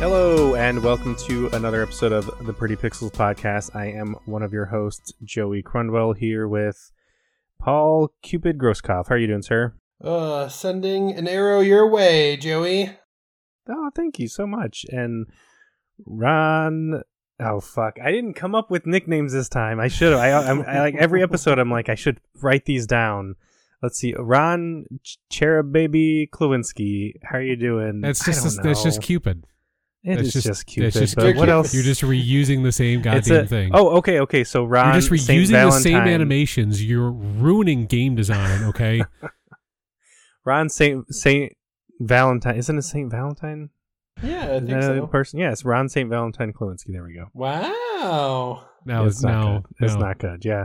Hello, and welcome to another episode of the Pretty Pixels podcast. I am one of your hosts, Joey Crundwell, here with Paul Cupid Grosskopf. How are you doing, sir? Uh, sending an arrow your way, Joey. Oh, thank you so much. And Ron. Oh fuck! I didn't come up with nicknames this time. I should have. I, I'm, I like every episode. I'm like I should write these down. Let's see, Ron Ch- Cherub Baby Klewinski. How are you doing? That's I just don't that's just. Cupid. It that's is just- just, that's Cupid. just but Cupid. what else? You're just reusing the same goddamn a- thing. Oh, okay, okay. So Ron, You're just Saint reusing the same animations. You're ruining game design. Okay. Ron Saint Saint Valentine. Isn't it Saint Valentine? Yeah, I think so. person? Yes, Ron Saint Valentine Klewinski. There we go. Wow. No, it's not no, good. It's no. not good. Yeah.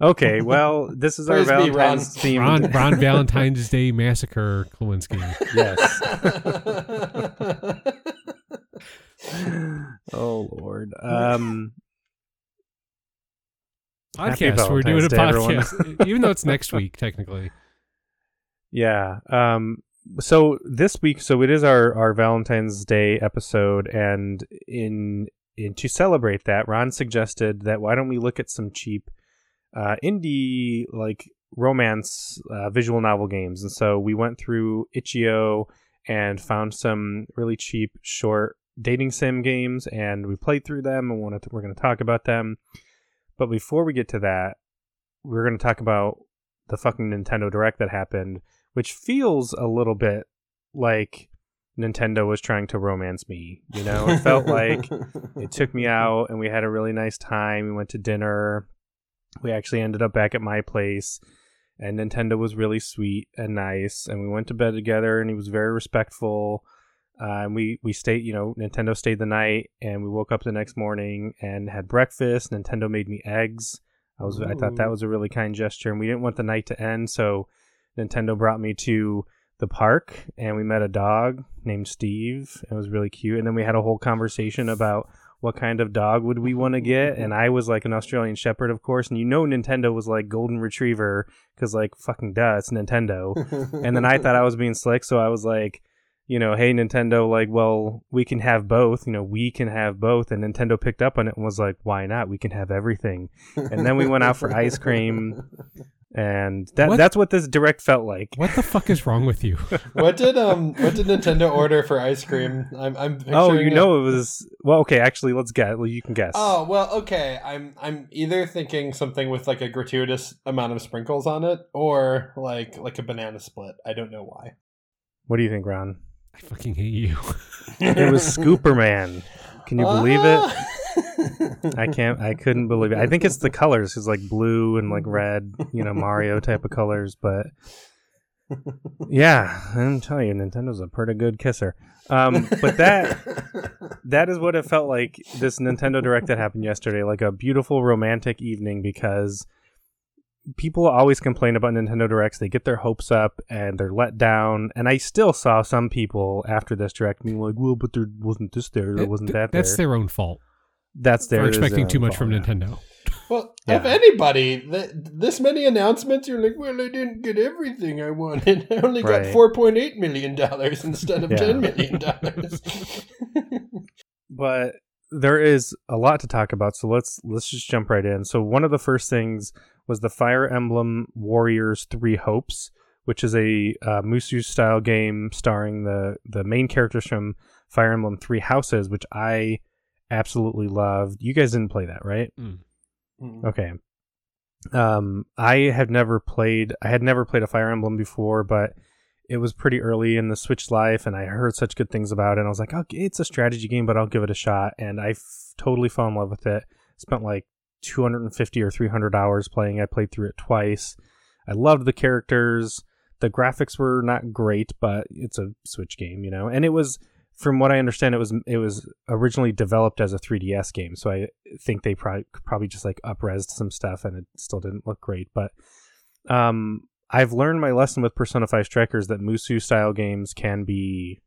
Okay. Well, this is our Valentine's theme. Ron, Ron Valentine's Day Massacre Klewinski. Yes. oh Lord. Um. Podcast. We're doing a Day, podcast, even though it's next week technically. Yeah. Um. So this week, so it is our our Valentine's Day episode, and in in to celebrate that, Ron suggested that why don't we look at some cheap uh, indie like romance uh, visual novel games, and so we went through itch.io and found some really cheap short dating sim games, and we played through them, and wanted to, we're going to talk about them. But before we get to that, we're going to talk about the fucking Nintendo Direct that happened, which feels a little bit like Nintendo was trying to romance me. You know, it felt like it took me out and we had a really nice time. We went to dinner. We actually ended up back at my place and Nintendo was really sweet and nice and we went to bed together and he was very respectful. Uh, and we we stayed, you know, Nintendo stayed the night and we woke up the next morning and had breakfast. Nintendo made me eggs. I was I thought that was a really kind gesture and we didn't want the night to end, so Nintendo brought me to the park and we met a dog named Steve. It was really cute. And then we had a whole conversation about what kind of dog would we want to get. And I was like an Australian Shepherd, of course. And you know, Nintendo was like Golden Retriever because, like, fucking duh, it's Nintendo. and then I thought I was being slick. So I was like, you know, hey, Nintendo, like, well, we can have both. You know, we can have both. And Nintendo picked up on it and was like, why not? We can have everything. And then we went out for ice cream. And that, What? that's what this direct felt like. What the fuck is wrong with you? what did um what did Nintendo order for ice cream? I'm I'm Oh, you a- know it was well. Okay, actually, let's guess. Well, you can guess. Oh well, okay. I'm I'm either thinking something with like a gratuitous amount of sprinkles on it, or like like a banana split. I don't know why. What do you think, Ron? I fucking hate you. It was Scooperman. Can you believe it? Ah! I can't. I couldn't believe it. I think it's the colors. It's like blue and like red. You know, Mario type of colors. But yeah, I'm telling you, Nintendo's a pretty good kisser. Um, but that that is what it felt like. This Nintendo Direct that happened yesterday, like a beautiful romantic evening, because people always complain about Nintendo Directs. They get their hopes up and they're let down. And I still saw some people after this Direct being like, "Well, but there wasn't this there, there wasn't that That's there." their own fault That's their for it is expecting too own much from fault, yeah. Nintendo. Well, Yeah. if anybody, th- this many announcements, you're like, well, I didn't get everything I wanted. I only got Right. four point eight million dollars instead of Yeah. ten million dollars. but there is a lot to talk about so let's let's just jump right in. So one of the first things was the fire emblem warriors three hopes which is a uh, musou style game starring the the main characters from fire emblem three houses which i absolutely loved. You guys didn't play that right? Okay. Um i have never played i had never played a fire emblem before but it was pretty early in the switch life and i heard such good things about it and i was like okay it's a strategy game but i'll give it a shot and i f- totally fell in love with it. Spent like 250 or 300 hours playing. I played through it twice. I loved the characters. The graphics were not great but it's a switch game you know? And it was from what i understand it was it was originally developed as a 3ds game so i think they probably probably just like upresed some stuff and it still didn't look great but um I've learned my lesson with Persona 5 Strikers that Musou style games can be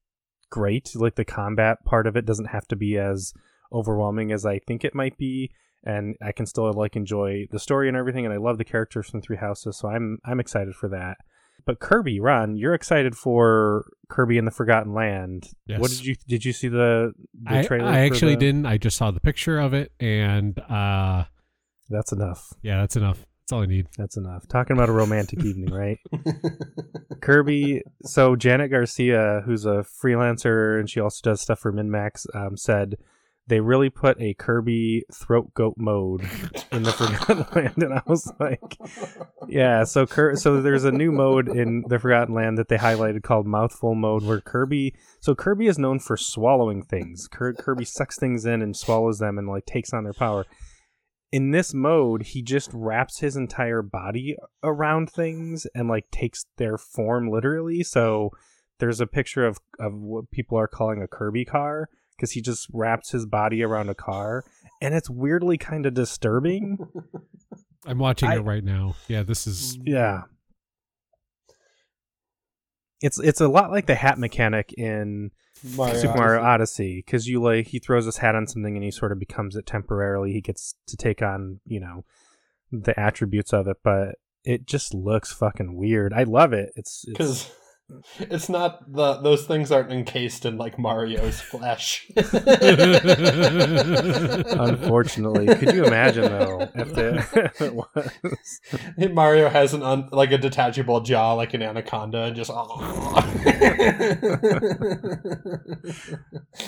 great. Like the combat part of it doesn't have to be as overwhelming as I think it might be, and I can still like enjoy the story and everything. And I love the characters from Three Houses, so I'm I'm excited for that. but Kirby, Ron, you're excited for Kirby in the Forgotten Land. Yes. What did you did you see the, the I, trailer? I for actually the- didn't. I just saw the picture of it, and uh, That's enough. yeah, that's enough. That's all I need. That's enough. Talking about a romantic evening, right? Kirby. So Janet Garcia, who's a freelancer and she also does stuff for MinMax, um, said they really put a Kirby throat goat mode in the Forgotten Land, and I was like, yeah. So Kir- so there's a new mode in the Forgotten Land that they highlighted called Mouthful Mode, where Kirby. So Kirby is known for swallowing things. Kirby sucks things in and swallows them and like takes on their power. In this mode, he just wraps his entire body around things and like takes their form literally. So there's a picture of of what people are calling a Kirby car because he just wraps his body around a car, and it's weirdly kind of disturbing. I'm watching I- it right now. Yeah, this is Yeah. It's it's a lot like the hat mechanic in Mario Super Mario Odyssey. Because you like he throws his hat on something and he sort of becomes it temporarily. He gets to take on you know the attributes of it, but it just looks fucking weird. I love it. It's, it's because it's not the those things aren't encased in like Mario's flesh. unfortunately. Could you imagine though if, the, if it was? Mario has an un, like a detachable jaw like an anaconda and just Oh,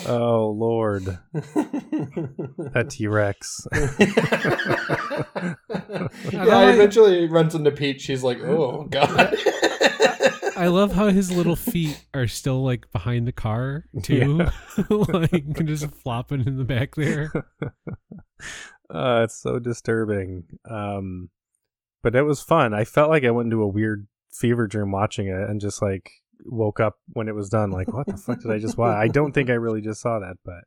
oh lord, that T Rex. yeah, eventually he runs into Peach. She's like, "Oh God!" I love how his little feet are still like behind the car too, like just flopping in the back there. uh, it's so disturbing. Um, but it was fun. I felt like I went into a weird fever dream watching it, and just like woke up when it was done. Like, what the fuck did I just watch? I don't think I really just saw that, but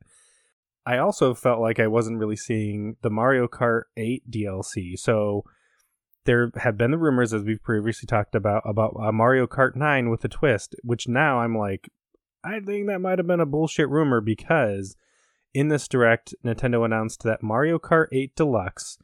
I also felt like I wasn't really seeing the Mario Kart 8 DLC. So there have been the rumors, as we've previously talked about, about a Mario Kart 9 with a twist, which now I'm like, I think that might have been a bullshit rumor because in this direct, Nintendo announced that Mario Kart 8 Deluxe,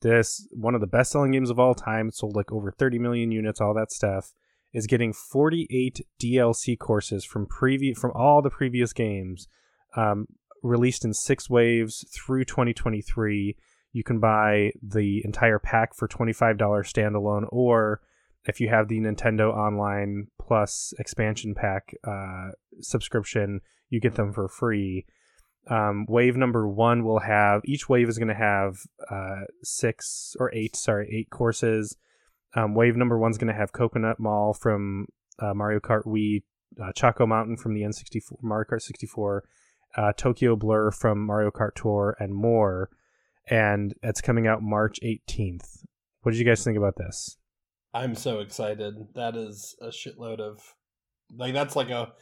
this one of the best selling games of all time, sold like over 30 million units, all that stuff, is getting 48 DLC courses from previ- from all the previous games, um, released in six waves through 2023. You can buy the entire pack for $25 standalone, or if you have the Nintendo Online Plus expansion pack uh, subscription, you get them for free. Um, wave number one will have each wave is going to have uh, six or eight, sorry, eight courses. Um, wave number one's going to have Coconut Mall from uh, Mario Kart Wii, uh, Choco Mountain from the N64, Mario Kart 64, uh, Tokyo Blur from Mario Kart Tour, and more. And it's coming out March 18th. What did you guys think about this? I'm so excited. That is a shitload of like that's like a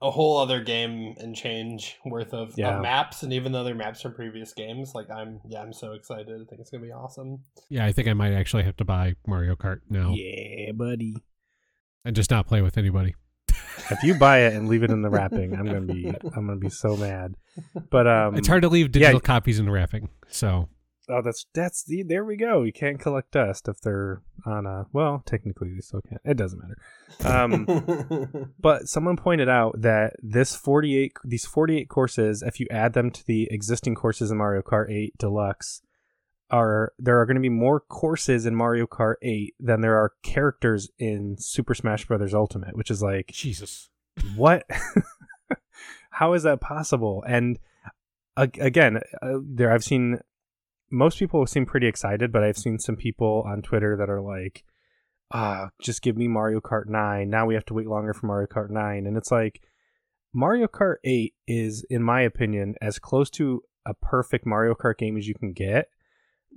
a whole other game and change worth of, Yeah. of maps and even though they're maps from previous games like i'm yeah i'm so excited i think it's gonna be awesome Yeah, I think I might actually have to buy Mario Kart now Yeah, buddy. and just not play with anybody. If you buy it and leave it in the wrapping, I'm gonna be I'm gonna be so mad. But um, it's hard to leave yeah. digital copies in the wrapping. So Oh, that's that's the there we go. You can't collect dust if they're on a well, technically you still can't. It doesn't matter. Um, but someone pointed out that this 48 these 48 courses, if you add them to the existing courses in Mario Kart 8 Deluxe, are there are going to be more courses in Mario Kart 8 than there are characters in Super Smash Bros. Ultimate, which is like Jesus. what how is that possible and again uh, there i've seen most people seem pretty excited but i've seen some people on twitter that are like ah just give me mario kart 9 now we have to wait longer for mario kart 9 and it's like mario kart 8 is in my opinion as close to a perfect mario kart game as you can get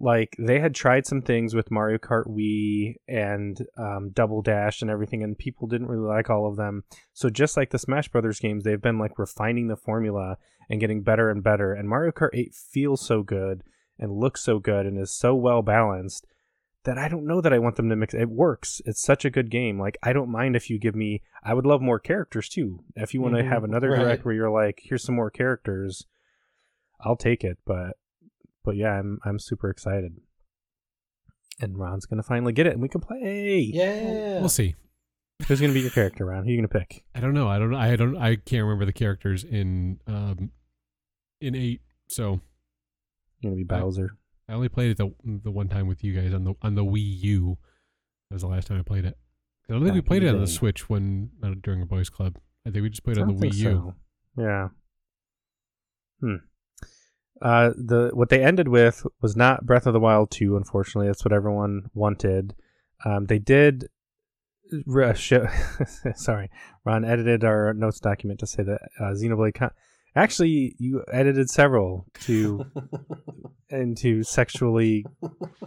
like they had tried some things with Mario Kart Wii and um, Double Dash and everything, and people didn't really like all of them. So just like the Smash Brothers games, they've been like refining the formula and getting better and better. And Mario Kart 8 feels so good and looks so good and is so well balanced that I don't know that I want them to mix. It works. It's such a good game. Like I don't mind if you give me. I would love more characters too. If you want to Mhm, have another right. direct where you're like, here's some more characters, I'll take it. But but yeah, I'm I'm super excited. And Ron's gonna finally get it, and we can play. yeah We'll see. Who's gonna be your character, Ron? Who you gonna pick? I don't know. I don't. I don't. I can't remember the characters in um in eight. So you're gonna be Bowser? I only played it the the one time with you guys on the on the Wii U. That was the last time I played it. I don't think we Back in played it on the. Switch when uh, during a boys club. I think we just played it on the don't Wii U. so. Yeah. Hmm. Uh, the what they ended with was not Breath of the Wild two. Unfortunately, that's what everyone wanted. Um, they did. re- Show, sorry, Ron edited our notes document to say that uh, Xenoblade. Con- Actually, you edited several to into sexually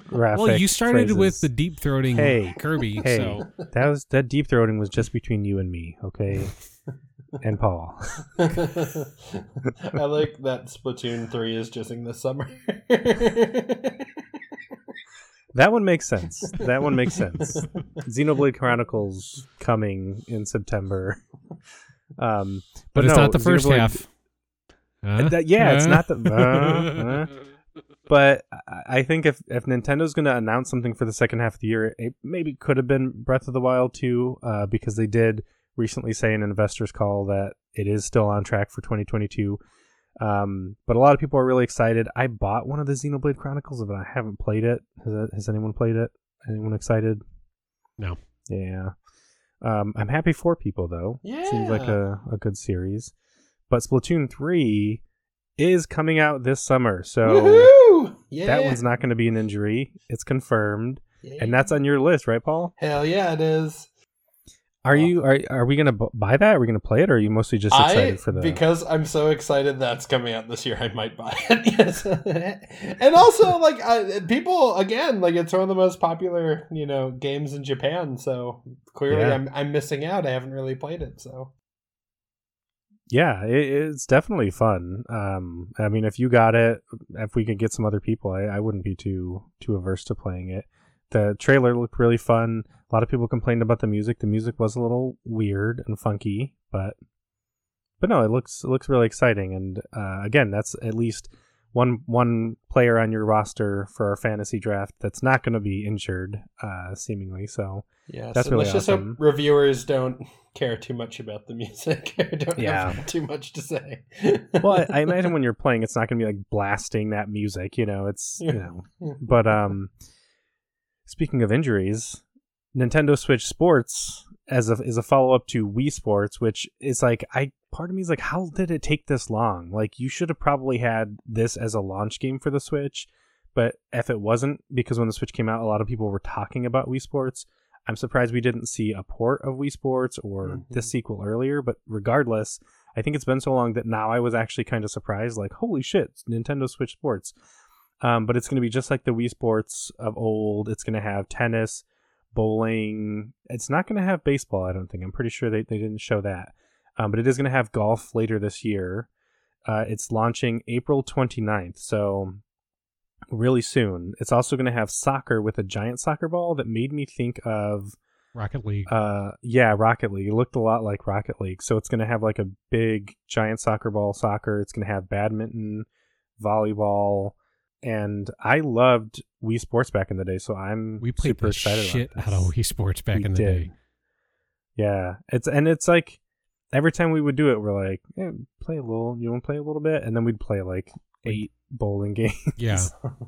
graphic. Well, you started with the deep throating Hey, Kirby, hey. so that was that deep throating was just between you and me, okay, and Paul. I like that Splatoon 3 is just in the summer. That one makes sense. That one makes sense. Xenoblade Chronicles coming in September. Um, but, but, it's no, not the first Xenoblade- half. Huh? That- yeah, it's not the- uh, uh. But I- I think if if Nintendo's going to announce something for the second half of the year, it maybe could have been Breath of the Wild 2, uh, because they did recently say in an investors call that it is still on track for 2022. Um, but a lot of people are really excited. I bought one of the Xenoblade Chronicles, but I haven't played it. Has, it, has anyone played it? Anyone excited? No. Yeah. Um, I'm happy for people though. Yeah. Seems like a, a good series. But Splatoon 3 is coming out this summer. So! Yeah. that one's not going to be an injury. It's confirmed. Yeah. And that's on your list, right, Paul? Hell yeah, it is. Are you are are we going to buy that? Are we going to play it or are you mostly just excited I, for the because I'm so excited that's coming out this year. I might buy it. yes, and also like I, people again, like it's one of the most popular you know games in Japan. So clearly, Yeah. I'm I'm missing out. I haven't really played it. So Yeah, it, it's definitely fun. Um, I mean, if you got it, if we could get some other people, I, I wouldn't be too too averse to playing it. The trailer looked really fun. A lot of people complained about the music. The music was a little weird and funky, but but no, it looks it looks really exciting. And uh, again, that's at least one one player on your roster for our fantasy draft that's not going to be injured, uh, seemingly. So yeah, That's so really let's just awesome. hope reviewers don't care too much about the music. or don't Yeah. have too much to say. well, I, I imagine when you're playing, it's not going to be like blasting that music. You know, it's you know. But um, speaking of injuries, Nintendo Switch Sports as a is a follow up to Wii Sports, which is like I part of me is like, how did it take this long? Like you should have probably had this as a launch game for the Switch. But if it wasn't, because when the Switch came out, a lot of people were talking about Wii Sports. I'm surprised we didn't see a port of Wii Sports or Mhm. this sequel earlier. But regardless, I think it's been so long that now I was actually kind of surprised. Like, holy shit, Nintendo Switch Sports. Um, but it's going to be just like the Wii Sports of old. It's going to have tennis, bowling. It's not going to have baseball, I don't think. I'm pretty sure they, they didn't show that. Um, but it is going to have golf later this year. Uh, it's launching April 29th, so really soon. It's also going to have soccer with a giant soccer ball that made me think of Rocket League. uh yeah rocket league it looked a lot like rocket league so it's going to have like a big giant soccer ball soccer it's going to have badminton volleyball and i loved wii sports back in the day so i'm we played super the excited shit about out this. of Wii Sports back We in the did. day. yeah it's and it's like every time we would do it we're like yeah, play a little you want to play a little bit and then we'd play like eight bowling games Yeah.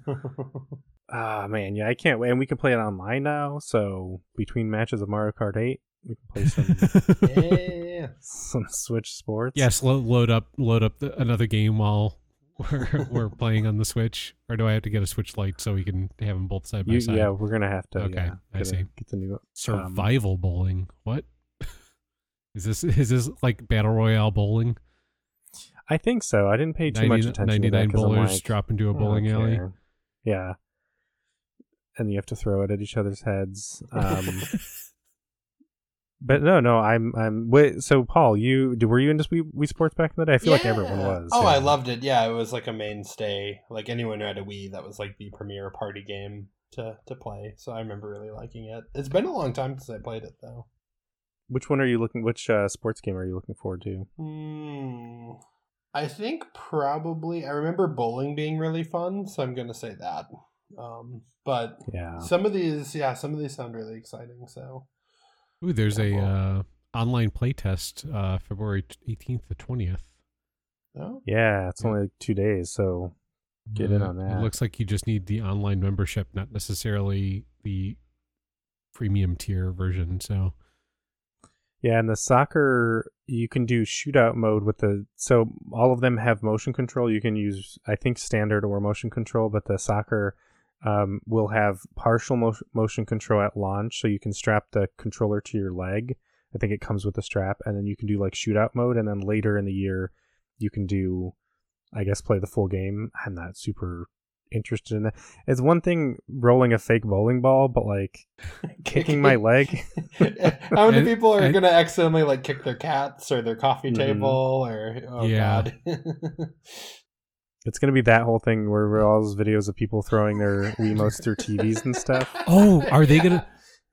ah man yeah i can't wait and we can play it online now so between matches of mario kart 8 we can play some yeah. some switch sports yes, lo- load up load up the, another game while we're, we're playing on the Switch, or do I have to get a Switch Lite so we can have them both side by You, side? yeah, we're gonna have to. Okay, yeah, I see. Get the new. Survival bowling. What is this? Is this like battle royale bowling? I think so. I didn't pay too much 90 attention to that 99 because I'm bowlers like, drop into a bowling alley. Yeah, and you have to throw it at each other's heads. Um, but no, no, I'm, I'm. Wait, so Paul, you do- were you into Wii, Wii Sports back in the day? I feel like everyone was. Oh, yeah. I loved it. Yeah, it was like a mainstay. Like anyone who had a Wii, that was like the premier party game to to play. So I remember really liking it. It's been a long time since I played it though. Which one are you looking? Which uh, sports game are you looking forward to? Hmm. I think probably I remember bowling being really fun, so I'm gonna say that. Um, but Yeah, some of these, yeah, some of these sound really exciting. So Ooh, there's a Cool. uh, online playtest uh, February 18th to 20th. Oh, Yeah, it's Yeah. only like two days, so Get in Uh, on that. It looks like you just need the online membership, not necessarily the premium tier version. So yeah. And the soccer, you can do shootout mode with the. So all of them have motion control. You can use, I think, standard or motion control, but the soccer um, will have partial mo- motion control at launch, so you can strap the controller to your leg. I think it comes with a strap, and then you can do like shootout mode, and then later in the year, you can do, I guess, play the full game. I'm not super interested in that. It's one thing rolling a fake bowling ball, but like kicking my leg. How many And- people are and- gonna accidentally like kick their cats or their coffee Mhm. table or oh Yeah. god. It's gonna be that whole thing where we're all those videos of people throwing their Wiimotes through TVs and stuff. Oh, are they gonna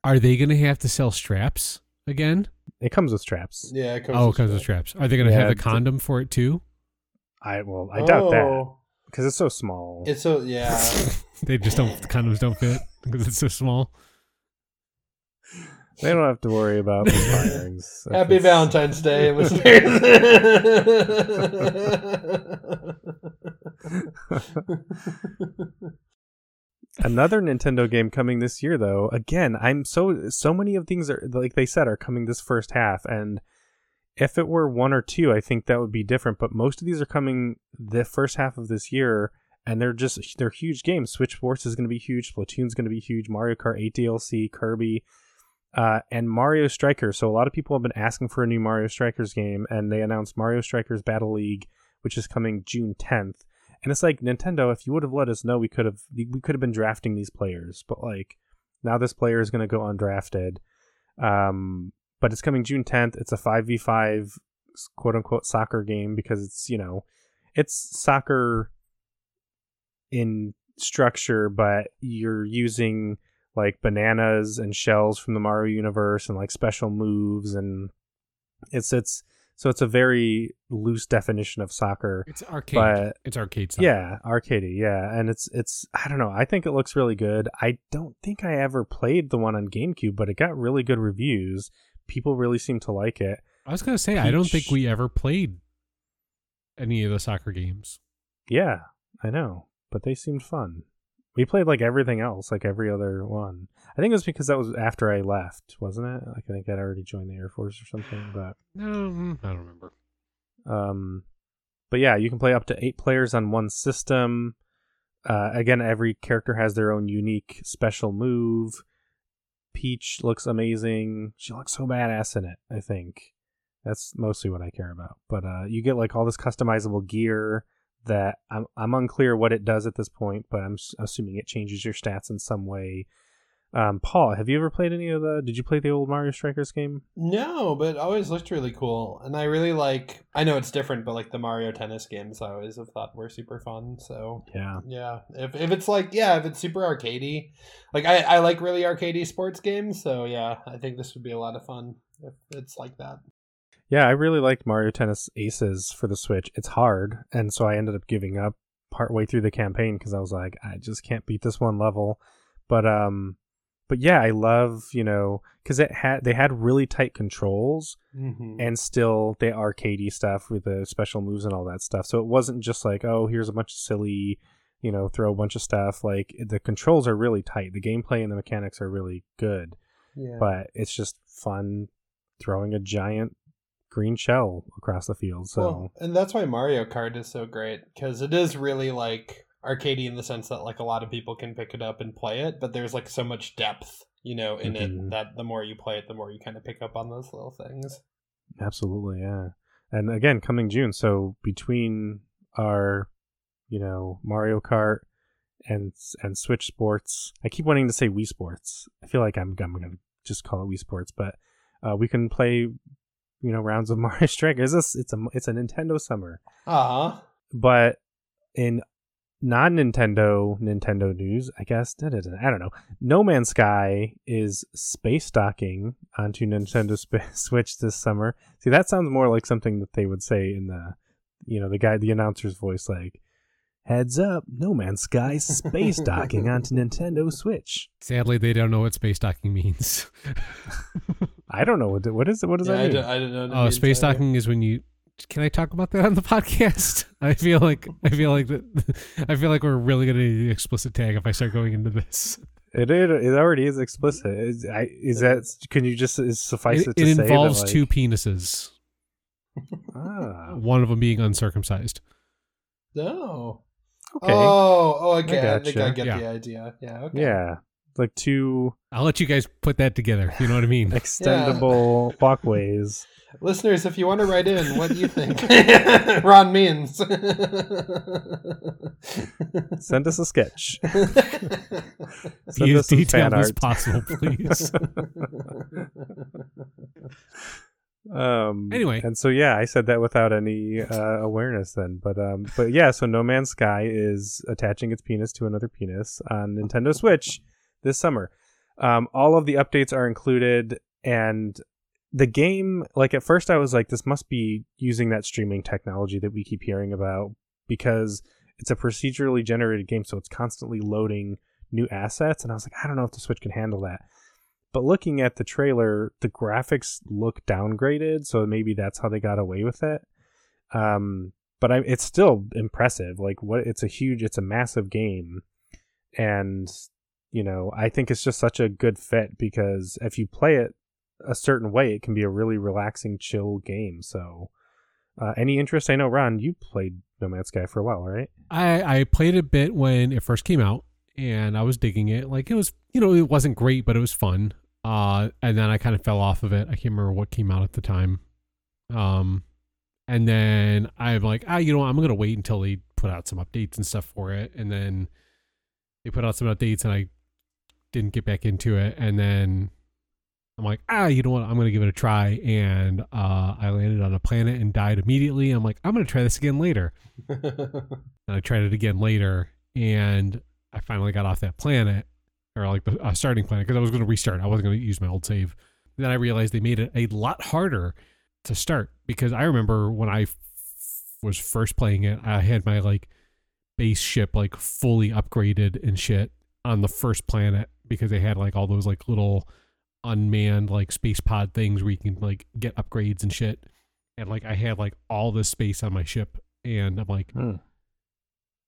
are they gonna have to sell straps again? It comes with straps. Yeah, it comes Oh, with it comes with straps. straps. Are they gonna Yeah, have a it's- condom for it too? I well, I doubt that Oh, because it's so small. It's so yeah. They just don't the condoms don't fit because it's so small. They don't have to worry about misfirings. Happy Valentine's Day, listeners. Another Nintendo game coming this year, though. Again, I'm so so many of things are like they said are coming this first half, and if it were one or two, I think that would be different. But most of these are coming the first half of this year, and they're just they're huge games. Switch Force is going to be huge. Splatoon's going to be huge. Mario Kart 8 DLC, Kirby, uh, and Mario Strikers. So a lot of people have been asking for a new Mario Strikers game, and they announced Mario Strikers Battle League, which is coming June 10th. And it's like Nintendo, if you would have let us know, we could have we could have been drafting these players, but like now this player is going to go undrafted. Um, but it's coming June 10th. It's a 5v5 quote unquote soccer game because it's, you know, it's soccer in structure, but you're using like bananas and shells from the Mario universe and like special moves and it's it's so it's a very loose definition of soccer. It's arcade. But it's arcade stuff. yeah, arcadey, yeah, and it's it's I don't know. I think it looks really good. I don't think I ever played the one on GameCube, but it got really good reviews. People really seem to like it. I was gonna say I don't think we ever played any of the soccer games. Yeah, I know, but they seemed fun. We played like everything else, like every other one. I think it was because that was after I left, wasn't it? Like I think I'd already joined the Air Force or something, but No, mm, I don't remember. Um, but yeah, you can play up to eight players on one system. Uh, again, every character has their own unique special move. Peach looks amazing. She looks so badass in it. I think that's mostly what I care about. But uh, you get like all this customizable gear that I'm I'm unclear what it does at this point, but I'm assuming it changes your stats in some way. Um, Paul, have you ever played any of the? Did you play the old Mario Strikers game? No, but it always looked really cool, and I really like. I know it's different, but like the Mario Tennis games, I always have thought were super fun. So Yeah. yeah, if if it's like yeah, if it's super arcadey, like I I like really arcadey sports games. So yeah, I think this would be a lot of fun if it's like that. Yeah, I really liked Mario Tennis Aces for the Switch. It's hard, and so I ended up giving up partway through the campaign because I was like, I just can't beat this one level. But um, but yeah, I love you know because it had they had really tight controls Mm-hmm. and still they arcadey stuff with the special moves and all that stuff. So it wasn't just like oh here's a bunch of silly, you know, throw a bunch of stuff. Like the controls are really tight. The gameplay and the mechanics are really good yeah. but it's just fun throwing a giant green shell across the field. So Well, and that's why Mario Kart is so great because it is really like arcadey in the sense that like a lot of people can pick it up and play it, but there's like so much depth, you know, in Mhm. it that the more you play it, the more you kind of pick up on those little things. absolutely, yeah. And again, coming June. So between our, you know, Mario Kart and and Switch Sports, I keep wanting to say Wii Sports. I feel like I'm I'm gonna just call it Wii Sports, but uh, we can play, you know, rounds of Mario Strikers. It's a, it's a it's a Nintendo summer. Uh huh. but in non-Nintendo Nintendo news, I guess I don't know. No Man's Sky is space docking onto Nintendo Switch this summer. See, that sounds more like something that they would say in the, you know, the guy, the announcer's voice, like, Heads up, No Man's Sky space docking onto Nintendo Switch. Sadly, they don't know what space docking means. I don't know what what is it. What does Yeah, that I, mean? don't, I didn't know. Oh, means space either. docking is when you. Can I talk about that on the podcast? I feel like I feel like that. I feel like we're really gonna need the explicit tag if I start going into this. It, it it already is explicit. Is, I, is that? Can you just is suffice it, It, to it say involves that, like, two penises, Ah, one of them being uncircumcised. No. Okay. Oh, oh, okay. I, think gotcha. I get Yeah. the idea. Yeah. Okay. Yeah, like two I'll let you guys put that together. You know what I mean? extendable walkways. Listeners, if you want to write in, what do you think Ron means? Send us a sketch. Be Send as us some detailed as art. possible, please. Um, Anyway. and so yeah, I said that without any uh, awareness then, but um, but yeah, so No Man's Sky is attaching its penis to another penis on Nintendo Switch this summer. Um, all of the updates are included, and the game, like at first, I was like, this must be using that streaming technology that we keep hearing about because it's a procedurally generated game, so it's constantly loading new assets, and I was like, I don't know if the Switch can handle that. But looking at the trailer, the graphics look downgraded, so maybe that's how they got away with it. Um, but I, it's still impressive. Like what? It's a huge, it's a massive game, and you know, I think it's just such a good fit because if you play it a certain way, it can be a really relaxing, chill game. So, uh, any interest? I know Ron, you played No Man's Sky for a while, right? I I played a bit when it first came out, and I was digging it. Like it was, you know, it wasn't great, but it was fun. Uh, and then I kind of fell off of it. I can't remember what came out at the time. Um, and then I'm like, ah, you know, what? I'm gonna wait until they put out some updates and stuff for it. And then they put out some updates, and I didn't get back into it. And then I'm like, ah, you know what? I'm gonna give it a try. And uh, I landed on a planet and died immediately. I'm like, I'm gonna try this again later. And I tried it again later, and I finally got off that planet, or like the uh, starting planet, because I was going to restart. I wasn't going to use my old save. Then I realized they made it a lot harder to start because I remember when I f- was first playing it, I had my like base ship like fully upgraded and shit on the first planet because they had like all those like little unmanned like space pod things where you can like get upgrades and shit. And like I had like all this space on my ship, and I'm like, Hmm.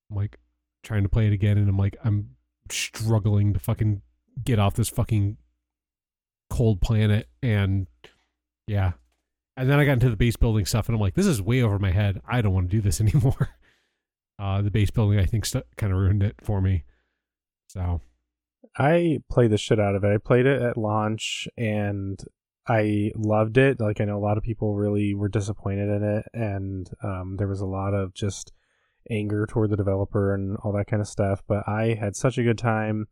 I'm like trying to play it again, and I'm like, I'm struggling to fucking get off this fucking cold planet, and yeah. And then I got into the base building stuff, and I'm like, this is way over my head. I don't want to do this anymore. Uh, the base building, I think, st- kind of ruined it for me. So I played the shit out of it. I played it at launch and I loved it. Like I know a lot of people really were disappointed in it, and um, there was a lot of just anger toward the developer and all that kind of stuff. But I had such a good time.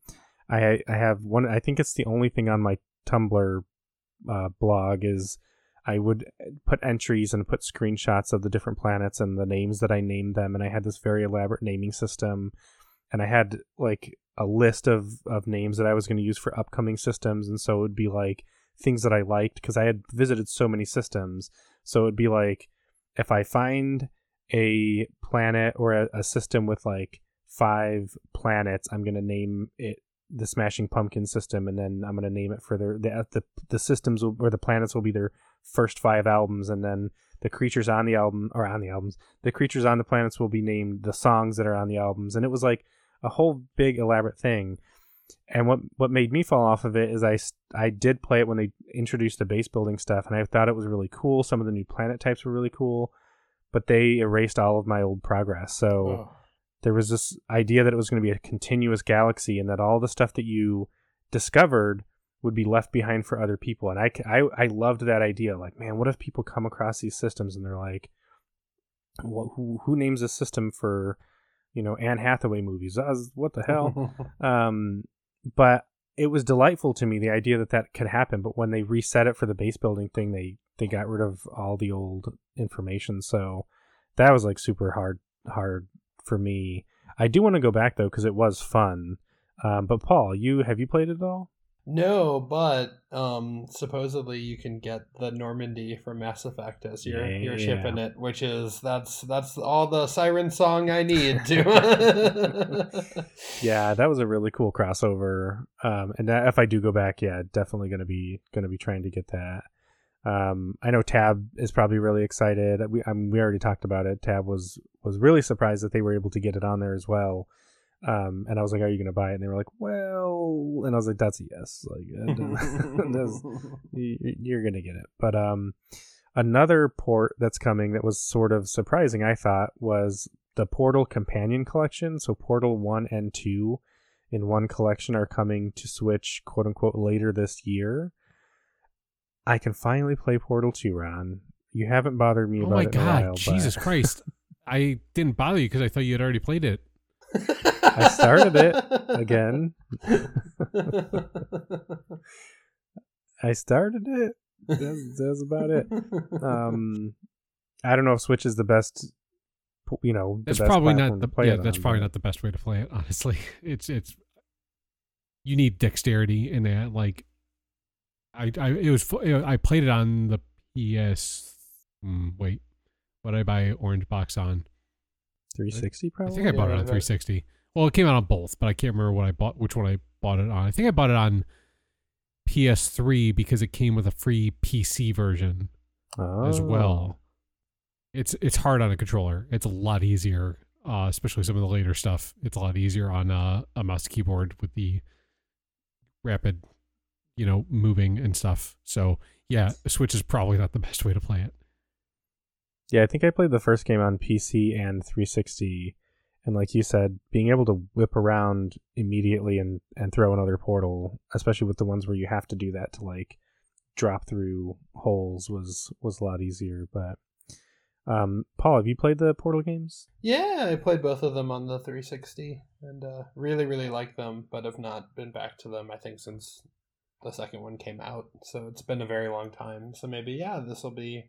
I I have one. I think it's the only thing on my Tumblr uh, blog is I would put entries and put screenshots of the different planets and the names that I named them, and I had this very elaborate naming system, and I had like a list of of names that I was going to use for upcoming systems, and so it would be like things that I liked because I had visited so many systems. So it would be like if I find a planet or a, a system with like five planets, I'm going to name it the Smashing Pumpkin system, and then I'm going to name it for their the uh, the, the systems will, or the planets will be their first five albums, and then the creatures on the album or on the albums, the creatures on the planets will be named the songs that are on the albums, and it was like a whole big elaborate thing. And what what made me fall off of it is I I did play it when they introduced the base building stuff, and I thought it was really cool. Some of the new planet types were really cool, but they erased all of my old progress. So Oh. there was this idea that it was going to be a continuous galaxy and that all the stuff that you discovered would be left behind for other people. And I, I, I loved that idea. Like man what if people come across these systems and they're like well, who, who names a system for you know anne hathaway movies? Uh, what the hell? Um, but it was delightful to me the idea that that could happen. But when they reset it for the base building thing they they got rid of all the old information so that was like super hard hard for me i do want to go back though because it was fun um, but paul you have you played it at all No, but um, supposedly you can get the Normandy from Mass Effect as your your ship Yeah. in it, which is that's that's all the siren song I need to. Yeah, that was a really cool crossover. Um, and that- if I do go back, yeah, definitely gonna be gonna be trying to get that. Um, I know Tab is probably really excited. We um, we already talked about it. Tab was was really surprised that they were able to get it on there as well. Um, and I was like, "Are you gonna buy it?" And they were like, "Well," and I was like, "That's a yes. Like, that's- you're gonna get it." But um, another port that's coming that was sort of surprising, I thought, was the Portal Companion Collection. So Portal One and Two in one collection are coming to Switch, quote unquote, later this year. I can finally play Portal Two, Ron. You haven't bothered me Oh about my it in a god, while, Jesus but Christ! I didn't bother you because I thought you had already played it. I started it again. I started it. That's, that's about it. Um, I don't know if Switch is the best. You know, the That's probably not the play yeah. That's on, probably but- not the best way to play it. Honestly, it's it's you need dexterity in that. Like, I I it was I played it on the PS. Mm, wait, what did I buy Orange Box on? 360 probably. I think I bought it Yeah, on that- 360. Well, it came out on both, but I can't remember what I bought, which one I bought it on. I think I bought it on PS3 because it came with a free PC version as Oh. well. It's it's hard on a controller. It's a lot easier, uh, especially some of the later stuff. It's a lot easier on uh, a mouse keyboard with the rapid, you know, moving and stuff. So yeah, Switch is probably not the best way to play it. Yeah, I think I played the first game on PC and 360, and like you said, being able to whip around immediately and and throw another portal, especially with the ones where you have to do that to like drop through holes, was was a lot easier. But um, Paul, have you played the Portal games? Yeah, I played both of them on the 360 and uh, really, really like them, but have not been back to them, I think, since the second one came out. So it's been a very long time. So maybe, yeah, this will be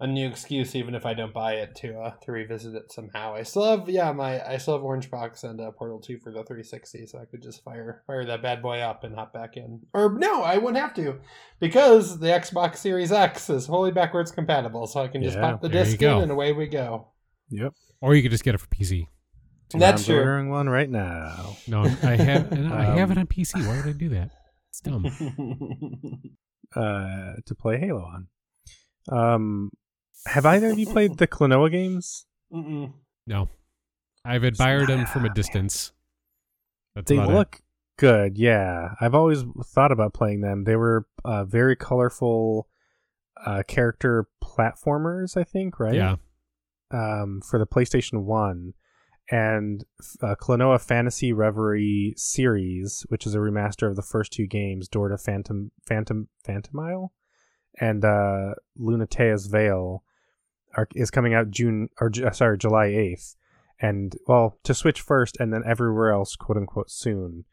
a new excuse, even if I don't buy it, to uh, to revisit it somehow. I still have, yeah, my I still have Orange Box and uh, Portal 2 for the 360, so I could just fire fire that bad boy up and hop back in. Or no, I wouldn't have to, because the Xbox Series X is fully backwards compatible, so I can just Yeah, pop the disc in and away we go. Yep. Or you could just get it for PC. That's true. I'm true. ordering one right now. No, I have I have it Um, on PC. Why would I do that? It's dumb. Uh, to play Halo on. Um, have either of you played the Klonoa games? Mm-mm. No, I've admired them from a distance. That's They about look good, yeah. I've always thought about playing them. They were uh, very colorful uh, character platformers, I think, right? Yeah, Um, for the PlayStation One, and uh, Klonoa Phantasy Reverie series, which is a remaster of the first two games, Door to Phantom, Phantom, Phantomile, and uh, Lunatea's Veil, are, is coming out June or Ju- sorry July eighth, and well to Switch first, and then everywhere else, quote unquote, soon.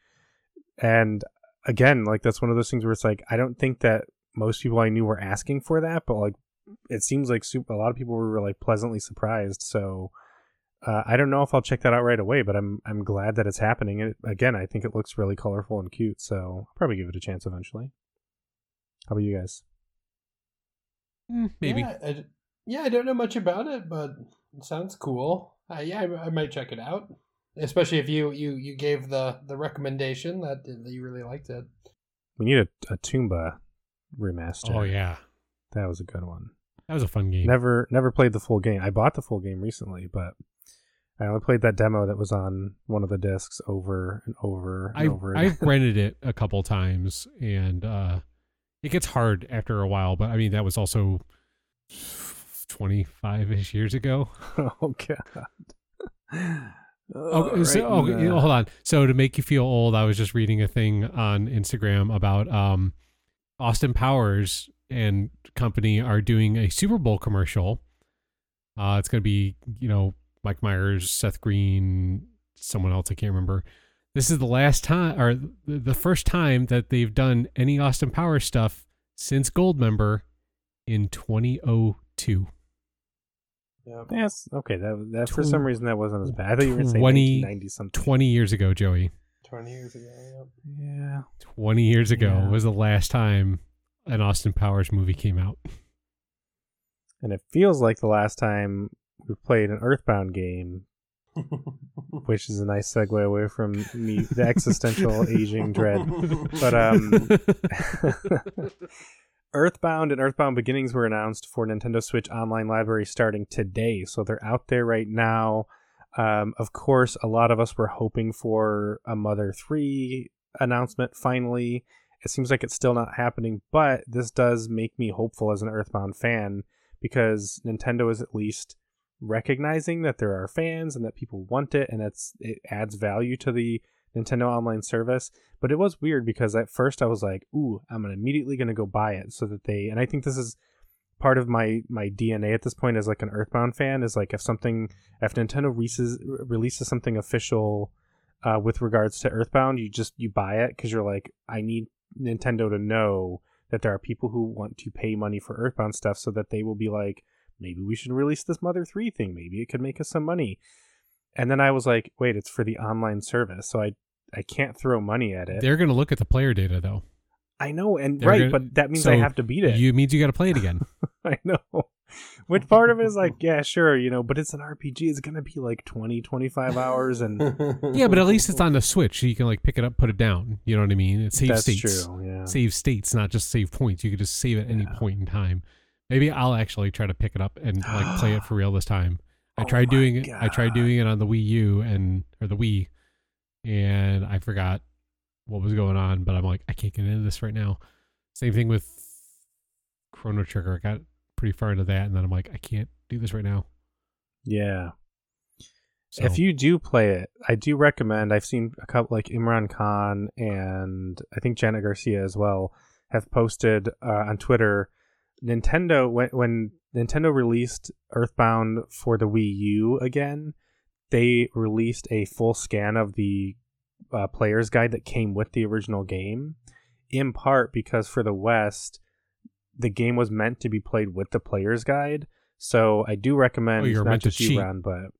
And again, like that's one of those things where it's like I don't think that most people I knew were asking for that, but like it seems like super, a lot of people were like pleasantly surprised. So uh, I don't know if I'll check that out right away, but I'm I'm glad that it's happening. It, again, I think it looks really colorful and cute, so I'll probably give it a chance eventually. How about you guys? Mm, maybe. Yeah I, yeah, I don't know much about it, but it sounds cool. Uh, yeah, I, I might check it out. Especially if you, you, you gave the, the recommendation that, that you really liked it. We need a, a Tomba remaster. Oh yeah, that was a good one. that was a fun game. Never never played the full game. I bought the full game recently, but I only played that demo that was on one of the discs over and over and I over again. I've rented it a couple times, and uh, it gets hard after a while. But I mean, that was also twenty five ish years ago. oh god. Oh, so, right oh, in you know, the- hold on. So to make you feel old, I was just reading a thing on Instagram about um, Austin Powers and company are doing a Super Bowl commercial. Uh, it's going to be, you know, Mike Myers, Seth Green, someone else I can't remember. This is the last time, or the the first time that they've done any Austin Powers stuff since Gold Member in 2002. Yeah. Yes. Okay. That that for some reason that wasn't as bad. I thought you were going to 20 1990 something. 20 years ago, Joey. 20 years ago. Yeah. 20 years ago Yeah. was the last time an Austin Powers movie came out. And it feels like the last time we played an Earthbound game, which is a nice segue away from me, the existential aging dread. But um, Earthbound and Earthbound Beginnings were announced for Nintendo Switch Online Library starting today, so they're out there right now. Um, of course, a lot of us were hoping for a Mother Three announcement. Finally, it seems like it's still not happening, but this does make me hopeful as an Earthbound fan because Nintendo is at least recognizing that there are fans and that people want it, and it's it adds value to the Nintendo Online service. But it was weird because at first I was like, "Ooh, I'm immediately going to go buy it," so that they. And I think this is part of my my DNA at this point as like an Earthbound fan is like if something if Nintendo releases releases something official uh, with regards to Earthbound, you just you buy it because you're like, I need Nintendo to know that there are people who want to pay money for Earthbound stuff, so that they will be like, maybe we should release this Mother Three thing. Maybe it could make us some money. And then I was like, wait, it's for the online service, so I I can't throw money at it. They're going to look at the player data though. I know, and They're right, gonna- but that means so I have to beat it. You means you got to play it again. I know. Which part of it is like, yeah, sure, you know, but it's an RPG. It's going to be like 20, 25 hours. And yeah, but at least it's on the Switch, so you can like pick it up, put it down. You know what I mean? It saves that's states. true. Yeah. Save states, not just save points. You could just save at any point in time. Maybe I'll actually try to pick it up and like play it for real this time. I Oh tried doing it. I tried doing it on the Wii U and or the Wii, and I forgot what was going on. But I'm like, I can't get into this right now. Same thing with Chrono Trigger. I got pretty far into that, and then I'm like, I can't do this right now. Yeah. So, If you do play it, I do recommend. I've seen a couple like Imran Khan and I think Janet Garcia as well have posted uh, on Twitter. Nintendo when when Nintendo released Earthbound for the Wii U again, they released a full scan of the uh, player's guide that came with the original game. In part because for the West, the game was meant to be played with the player's guide. So I do recommend Oh, not just you, cheat. But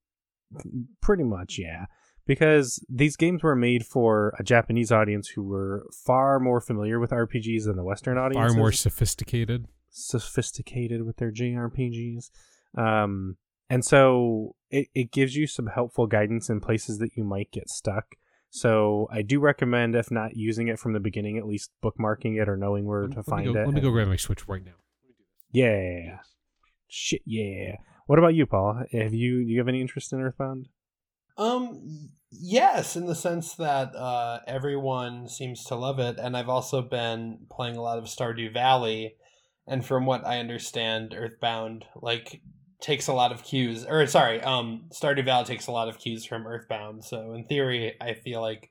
pretty much, yeah. Because these games were made for a Japanese audience who were far more familiar with RPGs than the Western audience. far more sophisticated. Sophisticated with their JRPGs. Um, and so it, it gives you some helpful guidance in places that you might get stuck. So I do recommend, if not using it from the beginning, at least bookmarking it or knowing where Let to let find go- it. Let me go grab my Switch right now. Yeah. Shit, yeah. What about you, Paul? Have you do you have any interest in Earthbound? Um, yes, in the sense that uh, everyone seems to love it, and I've also been playing a lot of Stardew Valley, and from what I understand, Earthbound like takes a lot of cues, or sorry, um, Stardew Valley takes a lot of cues from Earthbound. So in theory, I feel like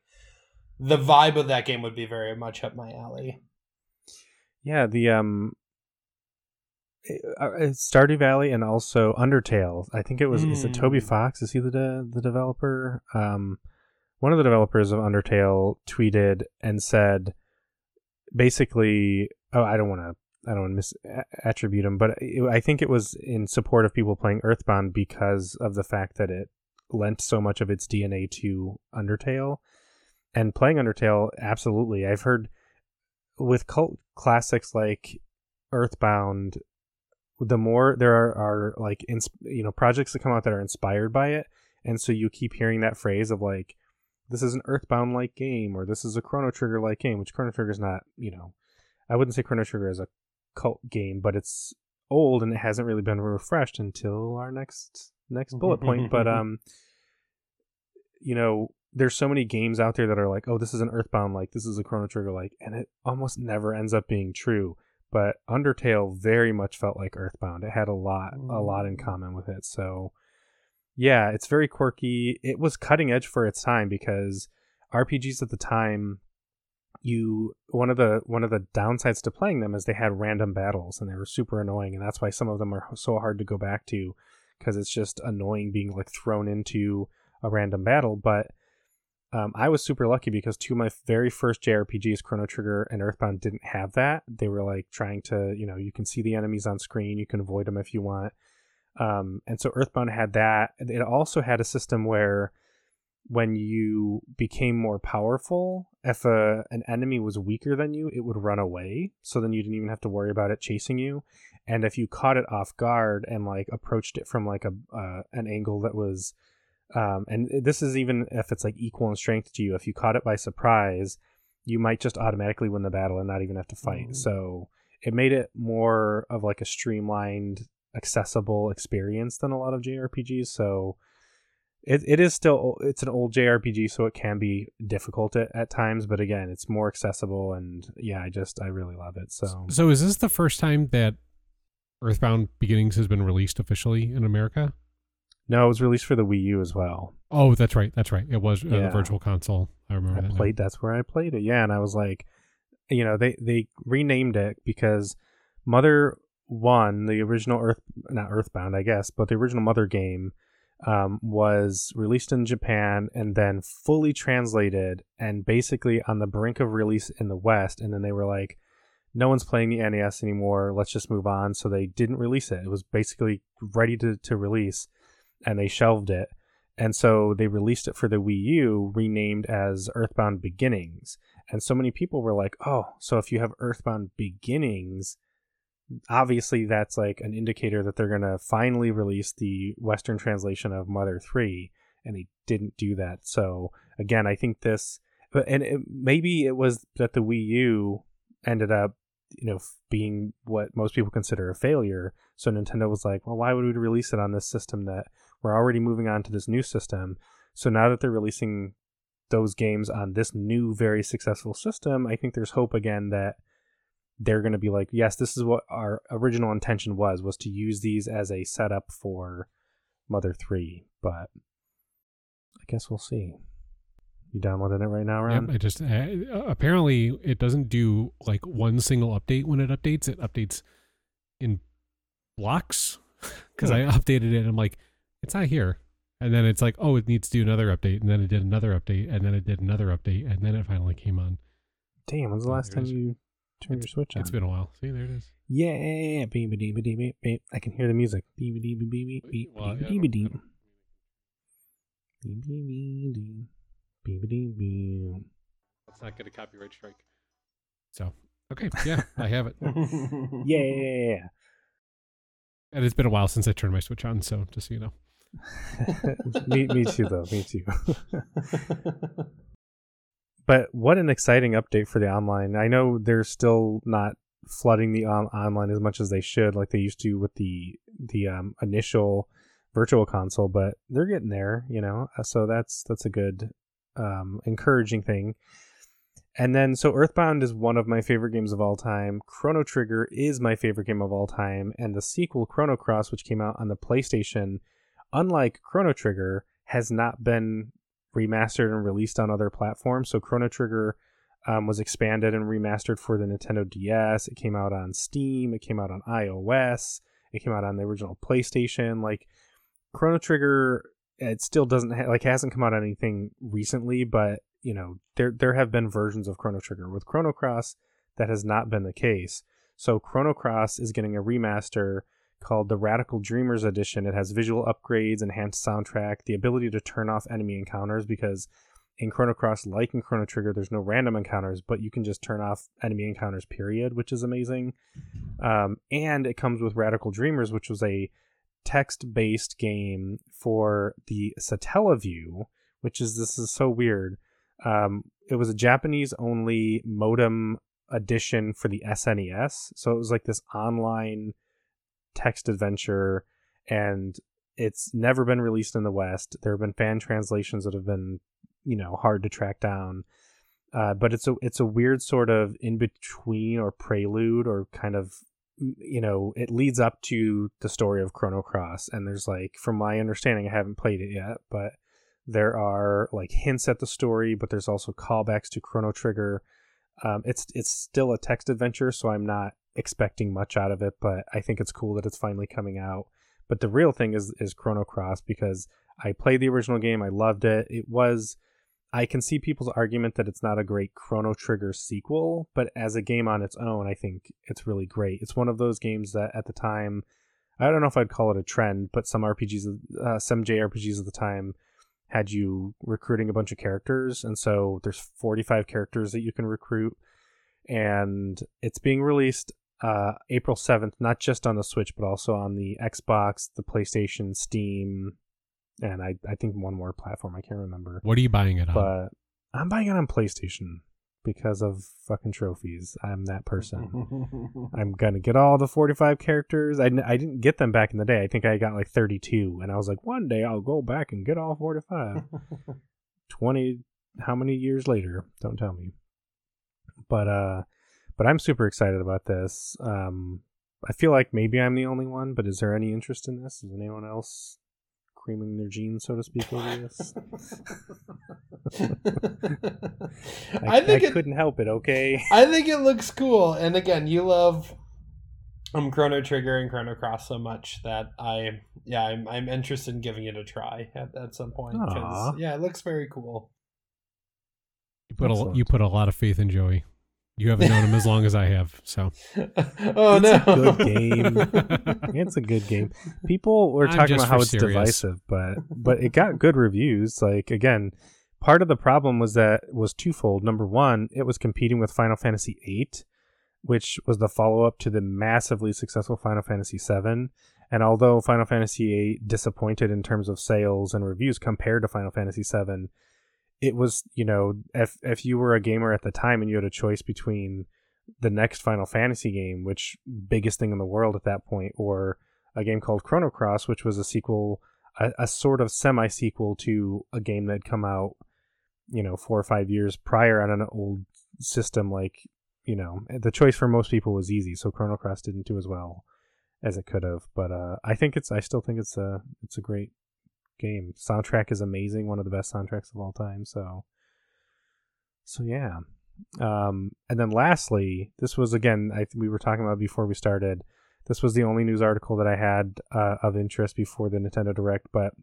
the vibe of that game would be very much up my alley. Yeah, the um uh, Stardew Valley and also Undertale. I think it was is it Toby Mm. Fox? Is he the de- the developer? Um one of the developers of Undertale tweeted and said basically oh I don't want to I don't want to mis attribute him, but it, I think it was in support of people playing Earthbound because of the fact that it lent so much of its DNA to Undertale. And playing Undertale, absolutely. I've heard with cult classics like Earthbound, the more there are, are like ins- you know projects that come out that are inspired by it, and so you keep hearing that phrase of like, this is an Earthbound like game, or this is a Chrono Trigger like game, which Chrono Trigger is not. You know, I wouldn't say Chrono Trigger is a cult game, but it's old and it hasn't really been refreshed until our next next bullet point. But um, you know, there's so many games out there that are like, oh, this is an Earthbound like, this is a Chrono Trigger like, and it almost never ends up being true. But Undertale very much felt like Earthbound. It had a lot, a lot in Mm. common with it. So, yeah, it's very quirky. It was cutting edge for its time because RPGs at the time, you one of the one of the downsides to playing them is they had random battles and they were super annoying, and that's why some of them are so hard to go back to because it's just annoying being like thrown into a random battle. But um, I was super lucky because two of my very first JRPGs, Chrono Trigger and Earthbound, didn't have that. They were like trying to, you know, you can see the enemies on screen, you can avoid them if you want. Um, and so Earthbound had that. It also had a system where when you became more powerful, if a, an enemy was weaker than you, it would run away. So then you didn't even have to worry about it chasing you. And if you caught it off guard and like approached it from like a uh, an angle that was, um, and this is even if it's like equal in strength to you, if you caught it by surprise, you might just automatically win the battle and not even have to fight. Mm. So it made it more of like a streamlined, accessible experience than a lot of JRPGs. So it, it is still it's an old JRPG, so it can be difficult at, at times. But again, it's more accessible, and yeah, I just I really love it. So so is this the first time that Earthbound Beginnings has been released officially in America? No, it was released for the Wii U as well. Oh, that's right. That's right. It was uh, yeah. the Virtual Console. I remember. I that played. Now. That's where I played it. Yeah, and I was like, you know, they they renamed it because Mother One, the original Earth, not Earthbound, I guess, but the original Mother game um, was released in Japan and then fully translated and basically on the brink of release in the West. And then they were like, no one's playing the NES anymore. Let's just move on. So they didn't release it. It was basically ready to, to release and they shelved it. And so they released it for the Wii U, renamed as Earthbound Beginnings. And so many people were like, oh, so if you have Earthbound Beginnings, obviously that's like an indicator that they're going to finally release the western translation of mother 3 and they didn't do that. So again i think this but and it, maybe it was that the wii u ended up you know being what most people consider a failure. So nintendo was like well why would we release it on this system that we're already moving on to this new system? So now that they're releasing those games on this new very successful system i think there's hope again that they're going to be like, yes, this is what our original intention was, was to use these as a setup for Mother 3, but I guess we'll see. You downloading it right now, Ron? Yep, I just uh, apparently it doesn't do like one single update when it updates. It updates in blocks because I updated it. and I'm like, it's not here, and then it's like, oh, it needs to do another update, and then it did another update, and then it did another update, and then it finally came on. Damn, when's the last time you Turn your switch on. It's been a while. See, there it is. Yeah, beep beep beep beep beep. I can hear the music. Beep beep beep beep beep beep well, beep yeah, beep beep. Beep beep beep beep beep beep. Let's not get a copyright strike. So okay, yeah, I have it. yeah. And it's been a while since I turned my switch on, so just so you know. me, me too, though. Me too. But what an exciting update for the online. I know they're still not flooding the on- online as much as they should, like they used to with the the um, initial virtual console, but they're getting there, you know. Uh, so that's that's a good, um, encouraging thing. And then, so Earthbound is one of my favorite games of all time. Chrono Trigger is my favorite game of all time, and the sequel Chrono Cross, which came out on the PlayStation, unlike Chrono Trigger, has not been remastered and released on other platforms. So Chrono Trigger um, was expanded and remastered for the Nintendo DS. It came out on Steam. It came out on iOS. It came out on the original PlayStation. Like Chrono Trigger, it still doesn't ha- like hasn't come out on anything recently, but you know there there have been versions of Chrono Trigger with Chrono Cross that has not been the case. So Chrono Cross is getting a remaster called the Radical Dreamers Edition. It has visual upgrades, enhanced soundtrack, the ability to turn off enemy encounters because in Chrono Cross, like in Chrono Trigger, there's no random encounters, but you can just turn off enemy encounters, period, which is amazing. Um, and it comes with Radical Dreamers, which was a text based game for the Satellaview, which is this is so weird. Um, it was a Japanese only modem edition for the SNES. So it was like this online text adventure, and it's never been released in the West. There have been fan translations that have been, you know, hard to track down. Uh, but it's a it's a weird sort of in between or prelude or kind of you know it leads up to the story of Chrono Cross and there's like from my understanding I haven't played it yet but there are like hints at the story but there's also callbacks to Chrono Trigger um, it's it's still a text adventure so I'm not expecting much out of it, but I think it's cool that it's finally coming out. But the real thing is is Chrono Cross because I played the original game, I loved it. It was I can see people's argument that it's not a great Chrono Trigger sequel, but as a game on its own, I think it's really great. It's one of those games that at the time, I don't know if I'd call it a trend, but some RPGs, uh, some JRPGs at the time had you recruiting a bunch of characters, and so there's 45 characters that you can recruit, and it's being released uh, April 7th, not just on the Switch, but also on the Xbox, the PlayStation, Steam, and I, I think one more platform. I can't remember. What are you buying it on? But I'm buying it on PlayStation because of fucking trophies. I'm that person. I'm gonna get all the 45 characters. I, I didn't get them back in the day. I think I got like 32, and I was like, one day I'll go back and get all 45. 20, how many years later? Don't tell me. But uh, but I'm super excited about this. Um, I feel like maybe I'm the only one, but is there any interest in this? Is anyone else creaming their jeans, so to speak, over this? I, I think I it, couldn't help it. Okay. I think it looks cool. And again, you love um Chrono Trigger and Chrono Cross so much that I yeah I'm I'm interested in giving it a try at, at some point because yeah it looks very cool. you put a you put a lot of faith in Joey. You haven't known him as long as I have, so oh It's no, a good game. It's a good game. People were I'm talking about how it's serious. divisive, but but it got good reviews. Like again, part of the problem was that was twofold. Number one, it was competing with Final Fantasy VIII, which was the follow up to the massively successful Final Fantasy VII. And although Final Fantasy VIII disappointed in terms of sales and reviews compared to Final Fantasy VII, it was you know if if you were a gamer at the time and you had a choice between the next Final Fantasy game, which biggest thing in the world at that point, or a game called Chrono Cross, which was a sequel, a, a sort of semi sequel to a game that had come out, you know, four or five years prior on an old system. Like, you know, the choice for most people was easy, so Chrono Cross didn't do as well as it could have. But uh, I think it's, I still think it's a, it's a great game. Soundtrack is amazing, one of the best soundtracks of all time. So, so yeah. Um, and then lastly, this was again, I we were talking about before we started. This was the only news article that I had uh, of interest before the Nintendo Direct, but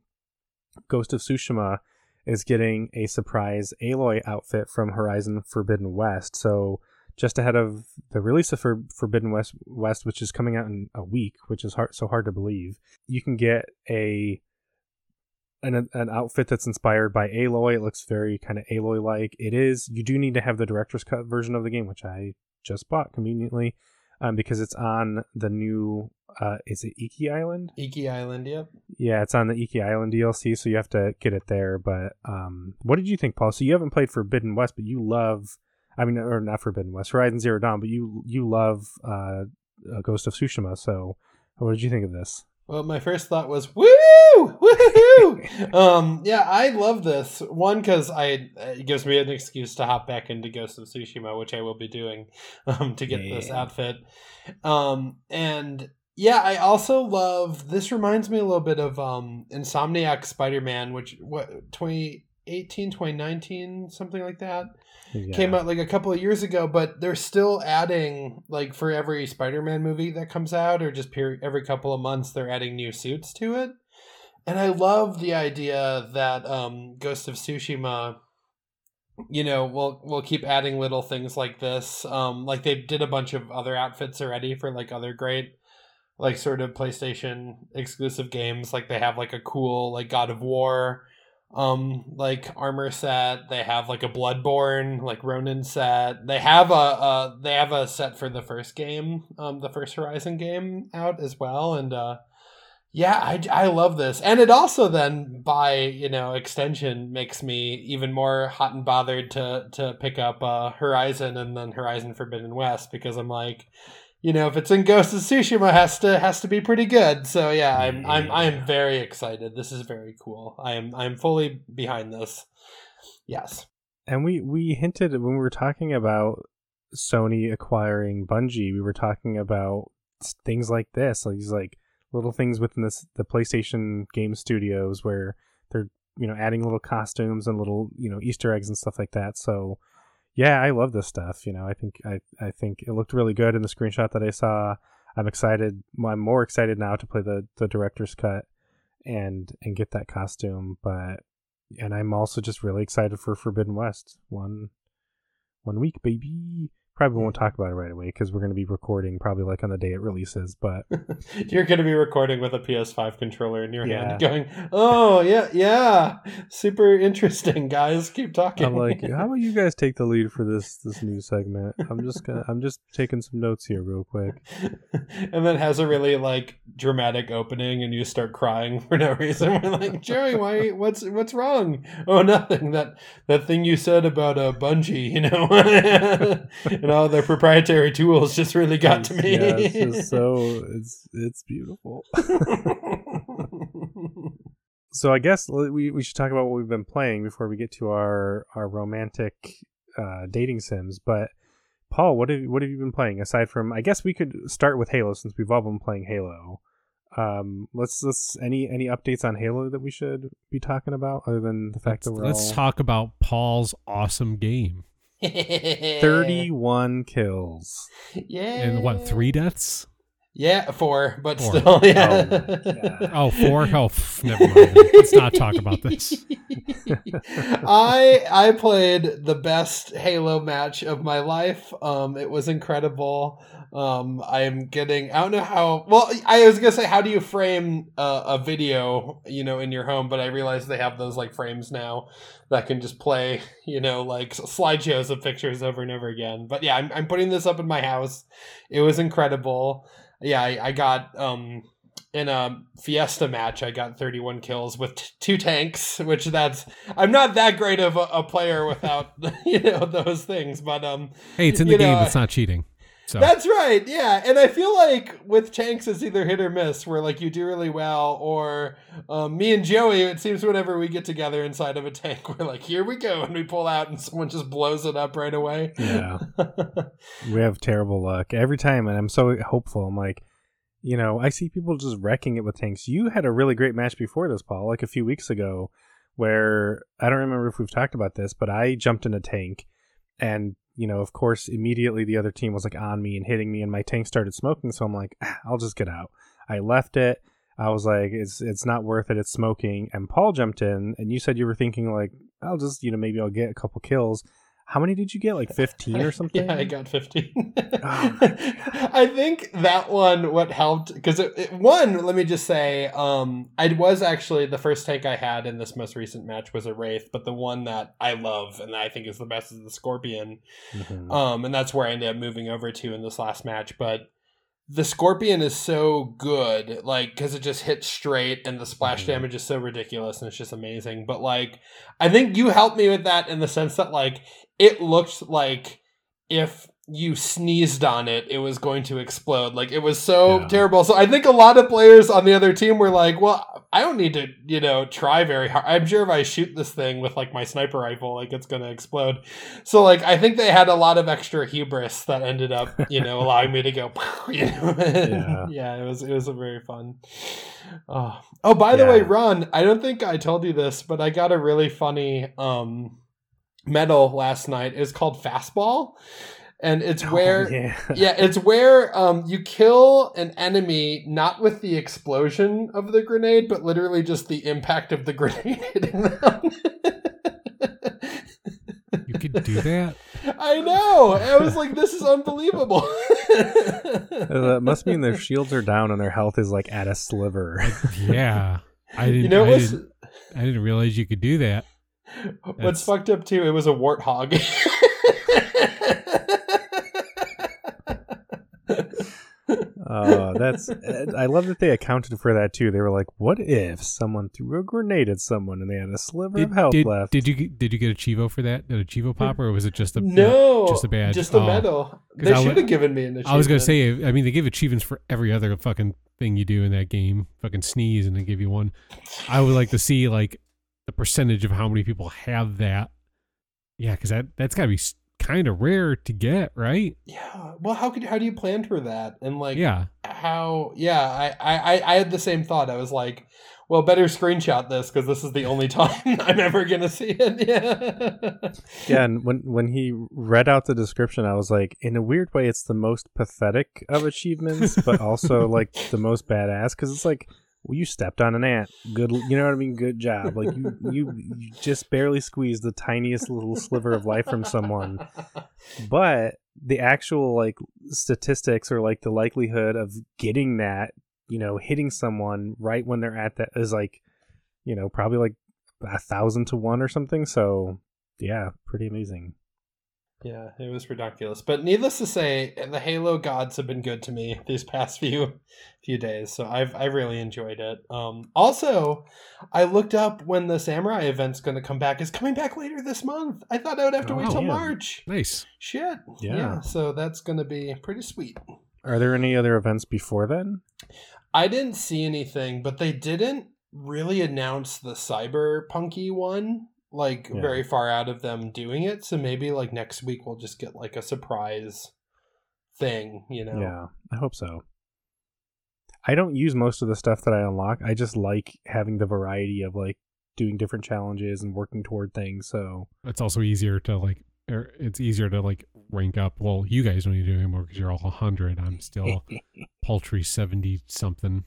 Ghost of Tsushima is getting a surprise Aloy outfit from Horizon Forbidden West. So just ahead of the release of For- Forbidden West, West, which is coming out in a week, which is hard, so hard to believe, you can get a an an outfit that's inspired by Aloy. It looks very kind of Aloy like. It is. You do need to have the director's cut version of the game, which I just bought conveniently, um, because it's on the new. Uh, is it Iki Island? Iki Island, yep. Yeah, it's on the Iki Island DLC, so you have to get it there. But um, what did you think, Paul? So you haven't played Forbidden West, but you love. I mean, or not Forbidden West, Horizon Zero Dawn, but you you love uh, uh, Ghost of Tsushima. So, what did you think of this? Well, my first thought was woo, woohoo! um, yeah, I love this one because I it gives me an excuse to hop back into Ghost of Tsushima, which I will be doing um, to get this outfit. Um, and yeah, I also love. This reminds me a little bit of um, Insomniac Spider Man, which what 2018, 2019, something like that Yeah. came out like a couple of years ago, but they're still adding like for every Spider-Man movie that comes out, or just per- every couple of months, they're adding new suits to it. And I love the idea that um, Ghost of Tsushima, you know, will will keep adding little things like this. Um, like they did a bunch of other outfits already for like other great, like sort of PlayStation exclusive games. Like they have like a cool like God of War um like armor set they have like a bloodborne like ronin set. They have a uh they have a set for the first game um the first horizon game out as well and uh yeah i i love this. And it also then by you know extension makes me even more hot and bothered to to pick up uh horizon and then horizon forbidden west because i'm like you know if it's in ghost of tsushima has to has to be pretty good. So yeah i'm mm, i'm i'm very excited. This is very cool. I am i'm fully behind this. Yes. And we we hinted when we were talking about Sony acquiring Bungie, we were talking about things like this, like these like little things within this the PlayStation game studios where they're you know adding little costumes and little you know Easter eggs and stuff like that. So yeah, I love this stuff. You know, I think I I think it looked really good in the screenshot that I saw. I'm excited. I'm more excited now to play the the director's cut and and get that costume, but and I'm also just really excited for Forbidden West. One one week, baby. Probably won't talk about it right away because we're going to be recording probably like on the day it releases. But You're going to be recording with a PS5 controller in your Yeah. hand, going, "Oh yeah, yeah, super interesting, guys. Keep talking." I'm like, how about you guys take the lead for this this new segment? I'm just gonna I'm just taking some notes here real quick. and then has a really like dramatic opening, and you start crying for no reason. We're like, Joey, why? What's what's wrong? Oh, nothing. That that thing you said about a uh, Bungie, you know, and all their proprietary tools just really got to me. Yeah, it's just so it's it's beautiful. So I guess we we should talk about what we've been playing before we get to our our romantic uh, dating sims. But Paul, what have what have you been playing aside from? I guess we could start with Halo since we've all been playing Halo. Um, let's let's any any updates on Halo that we should be talking about other than the fact that we're Let's all talk about Paul's awesome game. thirty one kills. Yeah. And what, three deaths? Yeah, four, but Four. still, yeah. Oh my God. Oh, four? Oh, pff, never mind. Let's not talk about this. I I played the best Halo match of my life. Um, it was incredible. Um, I am getting. I don't know how. Well, I was gonna say, how do you frame a, a video, you know, in your home? But I realized they have those like frames now that can just play, you know, like slideshows of pictures over and over again. But yeah, I'm I'm putting this up in my house. It was incredible. Yeah, I, I got um in a fiesta match i got 31 kills with t- two tanks which that's i'm not that great of a, a player without you know those things but um Hey, it's in the game. know, It's not cheating. So. That's right yeah and i feel like with tanks it's either hit or miss where like you do really well or um, me and joey it seems whenever we get together inside of a tank we're like here we go and we pull out and someone just blows it up right away. Yeah. we have terrible luck. Every time and i'm so hopeful i'm like you know i see people just wrecking it with tanks. You had a really great match before this paul like a few weeks ago where i don't remember if we've talked about this but i jumped in a tank and you know of course immediately the other team was like on me and hitting me and my tank started smoking so i'm like ah, i'll just get out. I left it. I was like it's it's not worth it. It's smoking. And paul jumped in and you said you were thinking like i'll just you know maybe i'll get a couple kills how many did you get like 15 or something Yeah, I got 15. Oh I think that one, what helped, because it, it, one, let me just say, um, I was actually, the first tank I had in this most recent match was a Wraith, but the one that I love and that I think is the best is the Scorpion. Mhm. Um, and that's where I ended up moving over to in this last match. But the Scorpion is so good, like, because it just hits straight and the splash Mhm. damage is so ridiculous and it's just amazing. But, like, I think you helped me with that in the sense that, like, it looked like if you sneezed on it, it was going to explode. Like, it was so Yeah. terrible. So I think a lot of players on the other team were like, well, I don't need to, you know, try very hard. I'm sure if I shoot this thing with like my sniper rifle, like it's going to explode. So like I think they had a lot of extra hubris that ended up, you know, allowing me to go. You know? Yeah. yeah, it was it was a very fun. Oh, oh by the way, Ron, I don't think I told you this, but I got a really funny um medal last night. is called fastball, and it's where Oh, yeah yeah, it's where um, you kill an enemy not with the explosion of the grenade, but literally just the impact of the grenade hitting them. you could do that. I know. I was like, this is unbelievable. Uh, that must mean their shields are down and their health is like at a sliver Yeah, I didn't. you know I, what's didn't I didn't realize you could do that. What's fucked up too? It was a warthog. Oh, that's. I love that they accounted for that too. They were like, "What if someone threw a grenade at someone and they had a sliver of health did, left?" did you get- did you get a cheevo for that? Did a cheevo pop or was it just a no, just a badge? just a Oh. medal. They should have given me an I was gonna say. I mean, they give achievements for every other fucking thing you do in that game. Fucking sneeze and they give you one. I would like to see like the percentage of how many people have that. Yeah, because that that's gotta be kind of rare to get, right? Yeah. Well, how could how do you plan for that? And like, yeah, how yeah I, I I- i had the same thought i was like well better screenshot this because this is the only time i'm ever gonna see it yeah Yeah, and when when he read out the description, I was like, in a weird way, it's the most pathetic of achievements, but also like the most badass because it's like, well, you stepped on an ant. Good, you know what I mean? Good job. Like you, you, you just barely squeezed the tiniest little sliver of life from someone. But the actual like statistics or like the likelihood of getting that, you know, hitting someone right when they're at that is like, you know, probably like a thousand to one or something. So yeah, pretty amazing. Yeah, it was ridiculous. But needless to say, the Halo gods have been good to me these past few few days. So I've I've really enjoyed it. Um, also, I looked up when the Samurai event's going to come back. It's coming back later this month. I thought I would have to Oh, wait till yeah. March. Nice. Shit. Yeah. So that's going to be pretty sweet. Are there any other events before then? I didn't see anything, but they didn't really announce the cyberpunky one like Yeah. very far out of them doing it. So maybe like next week we'll just get like a surprise thing, you know. Yeah, I hope so. I don't use most of the stuff that I unlock. I just like having the variety of like doing different challenges and working toward things. So It's also easier to like. Or it's easier to like rank up. Well, you guys don't need to do anymore because you're all hundred. I'm still paltry seventy something.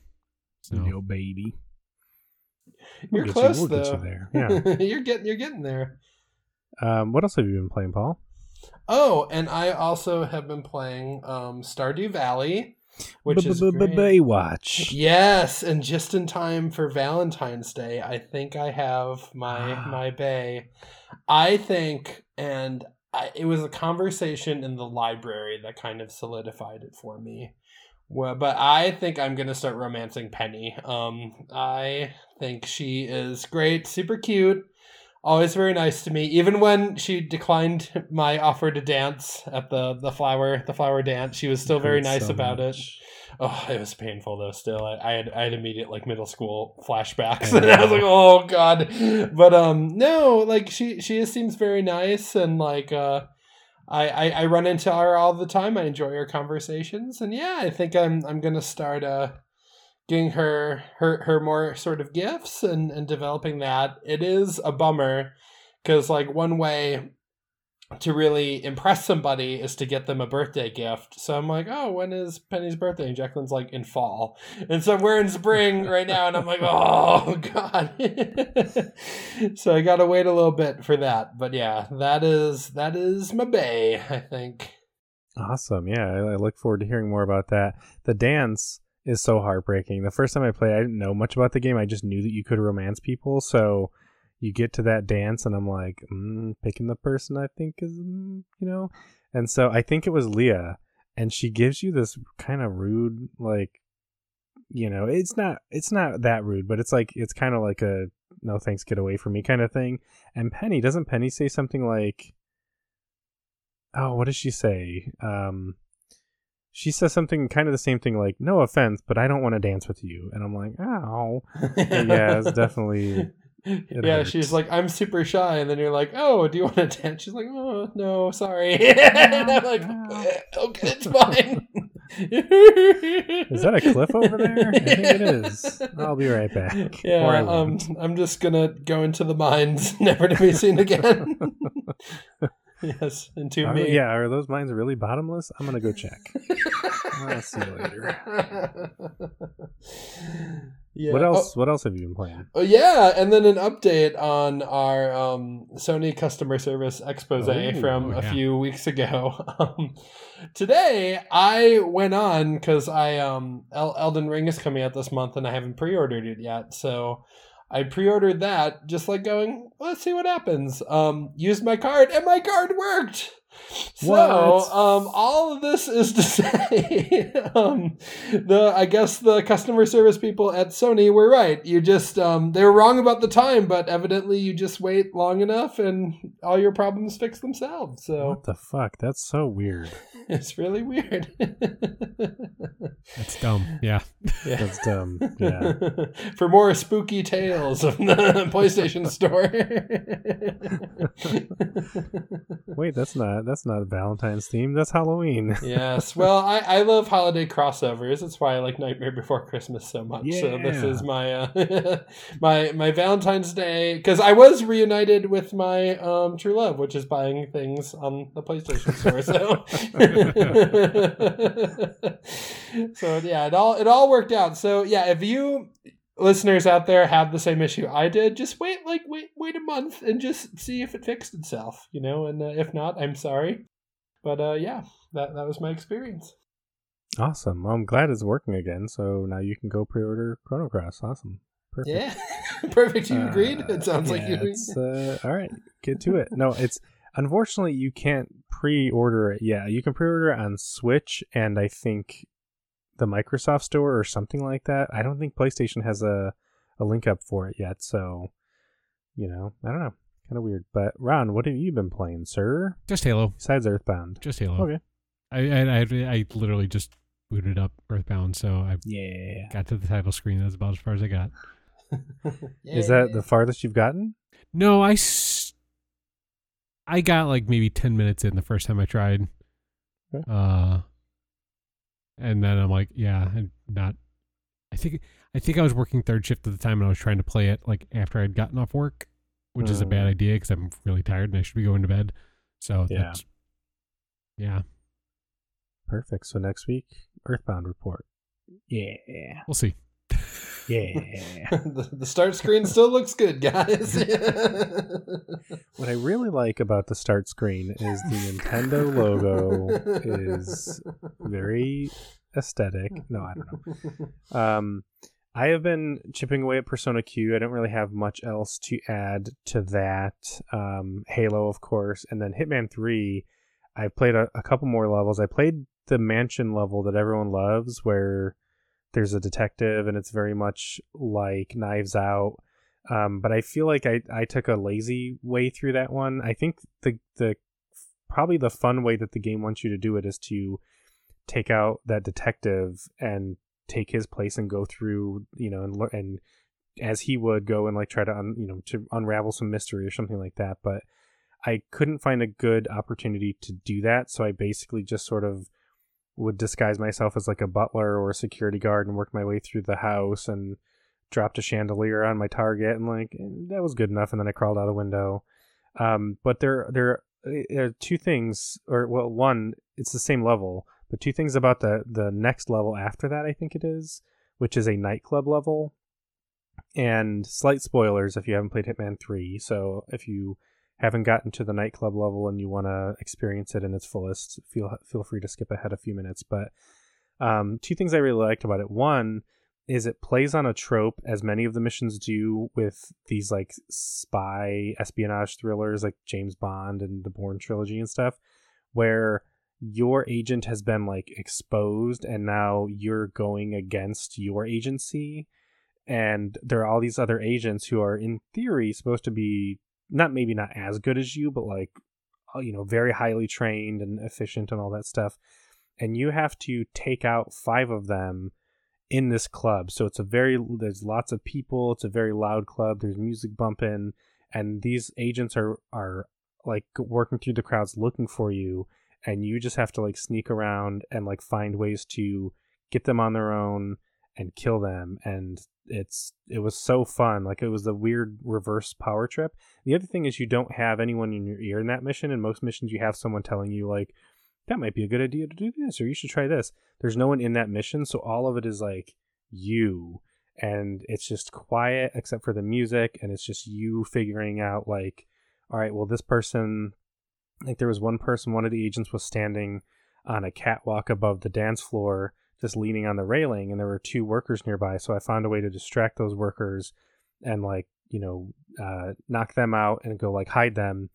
So no baby. You're We'll close you, we'll though. You there. Yeah. you're getting you're getting there. um, what else have you been playing, Paul? Oh, and I also have been playing um Stardew Valley, which is. Baywatch. Yes, and just in time for Valentine's Day, I think I have my Ah. my bay. I think, and I, it was a conversation in the library that kind of solidified it for me. Well, but I think I'm gonna start romancing Penny. Um, I think she is great, super cute, always very nice to me. Even when she declined my offer to dance at the the flower the flower dance, she was still very nice so about it. Oh, it was painful though. Still, I, I had I had immediate like middle school flashbacks, and I was like, oh god. But um, no, like she she just seems very nice, and like uh, I, I I run into her all the time. I enjoy her conversations, and yeah, I think I'm I'm gonna start uh getting her her her more sort of gifts and and developing that. It is a bummer because like one way to really impress somebody is to get them a birthday gift. So I'm like, oh, when is Penny's birthday? And Jacqueline's like in fall, and so we're in spring right now, and I'm like, oh god. so I gotta wait a little bit for that. But yeah, that is that is my bay. I think. Awesome. Yeah, I, I look forward to hearing more about that. The dance is so heartbreaking. The first time I played, I didn't know much about the game. I just knew that you could romance people. So you get to that dance, and I'm like, mm, picking the person I think is, mm, you know. And so I think it was Leah, and she gives you this kind of rude, like, you know, it's not, it's not that rude, but it's like, it's kind of like a no thanks, get away from me kind of thing. And Penny doesn't Penny say something like, oh, what does she say? Um, she says something kind of the same thing, like, no offense, but I don't want to dance with you. And I'm like, oh, yeah, it's definitely. Yeah, hurts. she's like, I'm super shy, and then you're like, oh, do you want to dance? She's like, oh, no, sorry. and I'm like, "Eh, okay, it's fine. Is that a cliff over there? I think it is. I'll be right back. Yeah, um, I'm just gonna go into the mines, never to be seen again. yes, into Are- me. yeah, are those mines really bottomless? I'm gonna go check. I'll see you later. Yeah. What Oh, else? What else have you been playing? Oh yeah, and then an update on our um, Sony customer service expose Oh, from oh, a yeah. few weeks ago. Um, today I went on because I um, El- Elden Ring is coming out this month and I haven't pre-ordered it yet, so I pre-ordered that just like going, let's see what happens. Um, used my card and my card worked. So, um, all of this is to say, um, the I guess the customer service people at Sony were right. You just um, they were wrong about the time, but evidently you just wait long enough and all your problems fix themselves. So What the fuck? That's so weird. it's really weird. That's dumb. Yeah. Yeah. That's dumb. Yeah. For more spooky tales of the PlayStation Store. Wait, that's not that's not a Valentine's theme. That's Halloween. yes. Well, I, I love holiday crossovers. That's why I like Nightmare Before Christmas so much. So this is my uh, my my Valentine's Day because I was reunited with my um, true love, which is buying things on the PlayStation Store. So so yeah, it all it all worked out. So yeah, if you listeners out there have the same issue I did, just wait like wait wait a month and just see if it fixed itself, you know. And uh, if not, I'm sorry. But uh, yeah, that that was my experience. Awesome. Well, I'm glad it's working again. So now you can go pre-order Chrono Cross. Awesome. Perfect. Yeah, perfect. You agreed. Uh, it sounds like you. It's, uh, all right, get to it. No, it's unfortunately you can't pre-order it. Yeah, you can pre-order it on Switch and I think the Microsoft Store or something like that. I don't think PlayStation has a a link up for it yet. So, you know, I don't know. Kind of weird. But Ron, what have you been playing, sir? Just Halo. Besides Earthbound. Just Halo. Okay. I, I I I literally just booted up Earthbound, so I Yeah. got to the title screen. That's about as far as I got. Is that the farthest you've gotten? No, I s- I got like maybe ten minutes in the first time I tried. Okay. Uh, and then I'm like, yeah, I'm not. I think I think I was working third shift at the time, and I was trying to play it like after I'd gotten off work, which is a bad Mm. idea because I'm really tired and I should be going to bed. So Yeah. that's yeah, Perfect. So next week, Earthbound report. Yeah. we'll see. Yeah. the, the start screen still looks good, guys. what I really like about the start screen is the Nintendo logo is very aesthetic. No, I don't know. Um, I have been chipping away at Persona Q. I don't really have much else to add to that. Um, Halo, of course, and then Hitman 3. I've played a, a couple more levels. I played the mansion level that everyone loves, where there's a detective and it's very much like Knives Out. Um, but I feel like I, I took a lazy way through that one. I think the the probably the fun way that the game wants you to do it is to take out that detective and take his place and go through you know and and as he would go and like try to un, you know to unravel some mystery or something like that but i couldn't find a good opportunity to do that so i basically just sort of would disguise myself as like a butler or a security guard and work my way through the house and dropped a chandelier on my target and like that was good enough and then i crawled out a window. Um but there there are two things or well one it's the same level but two things about the the next level after that i think it is which is a nightclub level. And slight spoilers if you haven't played hitman 3 so if you haven't gotten to the nightclub level and you want to experience it in its fullest feel feel free to skip ahead a few minutes. But um, two things i really liked about it. One is it plays on a trope as many of the missions do with these like spy espionage thrillers like james bond and the bourne trilogy and stuff where your agent has been like exposed and now you're going against your agency. And there are all these other agents who are in theory supposed to be not maybe not as good as you but like uh, you know very highly trained and efficient and all that stuff and you have to take out five of them in this club. So it's a very there's lots of people it's a very loud club there's music bumping and these agents are are like working through the crowds looking for you and you just have to like sneak around and like find ways to get them on their own and kill them and it's it was so fun like it was a weird reverse power trip. The other thing is you don't have anyone in your ear in that mission in most missions you have someone telling you like that might be a good idea to do this or you should try this. There's no one in that mission so all of it is like you and it's just quiet except for the music and it's just you figuring out like all right well this person like there was one person one of the agents was standing on a catwalk above the dance floor just leaning on the railing and there were two workers nearby so i found a way to distract those workers and like you know uh, knock them out and go like hide them.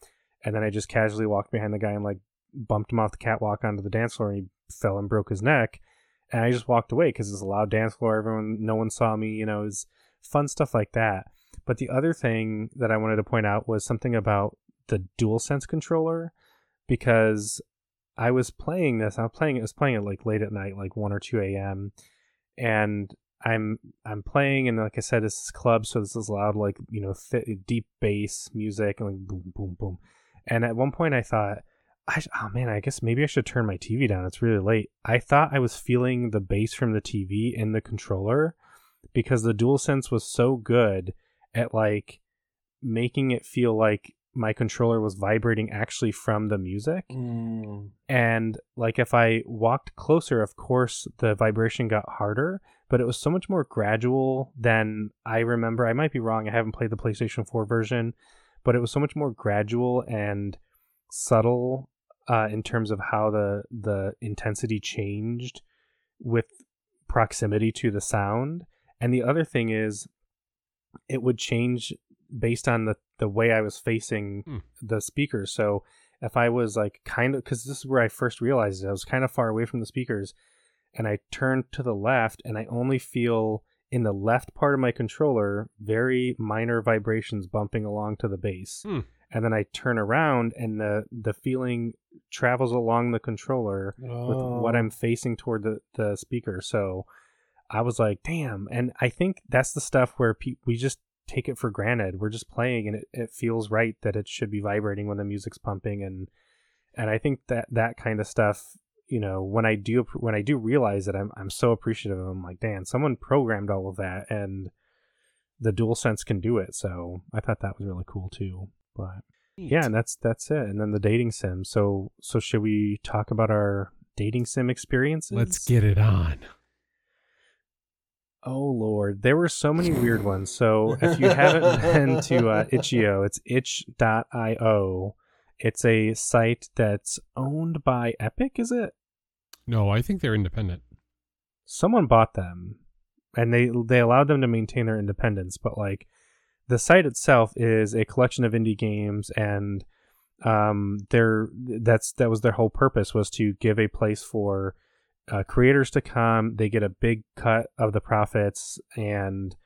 And then i just casually walked behind the guy and like bumped him off the catwalk onto the dance floor and he fell and broke his neck. And i just walked away because it's a loud dance floor. Everyone no one saw me you know it was fun stuff like that. But the other thing that i wanted to point out was something about the dual sense controller because I was playing this. I was playing. I was playing it like late at night, like one or two a.m. And I'm I'm playing, and like I said, is club, so this is loud, like you know, th- deep bass music, and like boom, boom, boom. And at one point, I thought, I oh man, I guess maybe I should turn my TV down. It's really late. I thought I was feeling the bass from the TV in the controller because the DualSense was so good at like making it feel like my controller was vibrating actually from the music Mm. and like if i walked closer of course the vibration got harder but it was so much more gradual than i remember i might be wrong i haven't played the playstation 4 version but it was so much more gradual and subtle uh, in terms of how the the intensity changed with proximity to the sound. And the other thing is, it would change based on the the way I was facing Hmm. the speakers. So if I was like kind of because this is where I first realized it, I was kind of far away from the speakers, and I turned to the left, and I only feel in the left part of my controller very minor vibrations bumping along to the bass. Hmm. And then I turn around, and the the feeling travels along the controller with what Oh. I'm facing toward the, the speaker. So I was like, damn. And I think that's the stuff where pe- we just take it for granted. We're just playing and it, it feels right that it should be vibrating when the music's pumping. And, and I think that that kind of stuff, you know, when I do, when I do realize it, I'm, I'm so appreciative of I'm like, damn, someone programmed all of that and the dual sense can do it. So I thought that was really cool too. But yeah, and that's that's it. And then the dating sim. So so should we talk about our dating sim experiences? Let's get it on. Oh lord, there were so many weird ones. So if you haven't been to uh, itch.io, it's itch.io. It's a site that's owned by Epic, is it? No, I think they're independent. Someone bought them and they they allowed them to maintain their independence, but like the site itself is a collection of indie games and um their that's that was their whole purpose was to give a place for uh, creators to come. They get a big cut of the profits and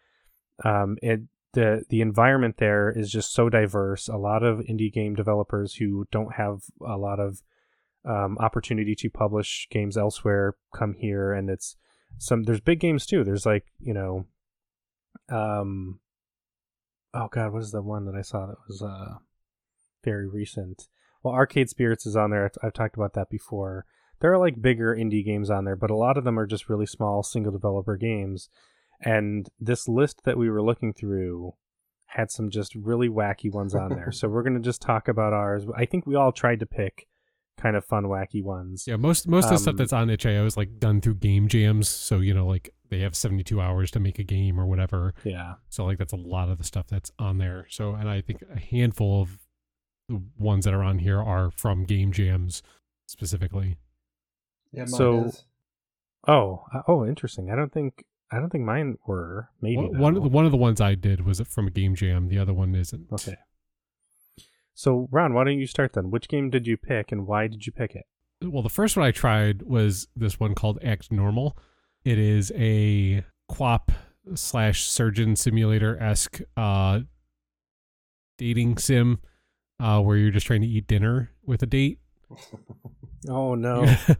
um it the the environment there is just so diverse. A lot of indie game developers who don't have a lot of um, opportunity to publish games elsewhere come here and it's some there's big games too. There's like you know um oh god what is the one that i saw that was uh very recent? Well arcade spirits is on there. I've, I've talked about that before there are like bigger indie games on there but a lot of them are just really small single developer games and this list that we were looking through had some just really wacky ones on there so we're going to just talk about ours i think we all tried to pick kind of fun wacky ones Yeah, most most of the stuff Um, that's on itch.io is like done through game jams. So you know, like they have seventy two hours to make a game or whatever. yeah So like that's a lot of the stuff that's on there. So and I think a handful of the ones that are on here are from game jams specifically. Yeah, mine So- is. Oh, uh, oh, interesting. I don't think I don't think mine were. Maybe One one of the, one of the ones I did was from a game jam. The other one isn't. Okay. So, Ron, why don't you start then? Which game did you pick, and why did you pick it? well, the first one I tried was this one called Act Normal. It is a QWOP slash surgeon simulator esque uh, dating sim uh, where you're just trying to eat dinner with a date. Oh no! it,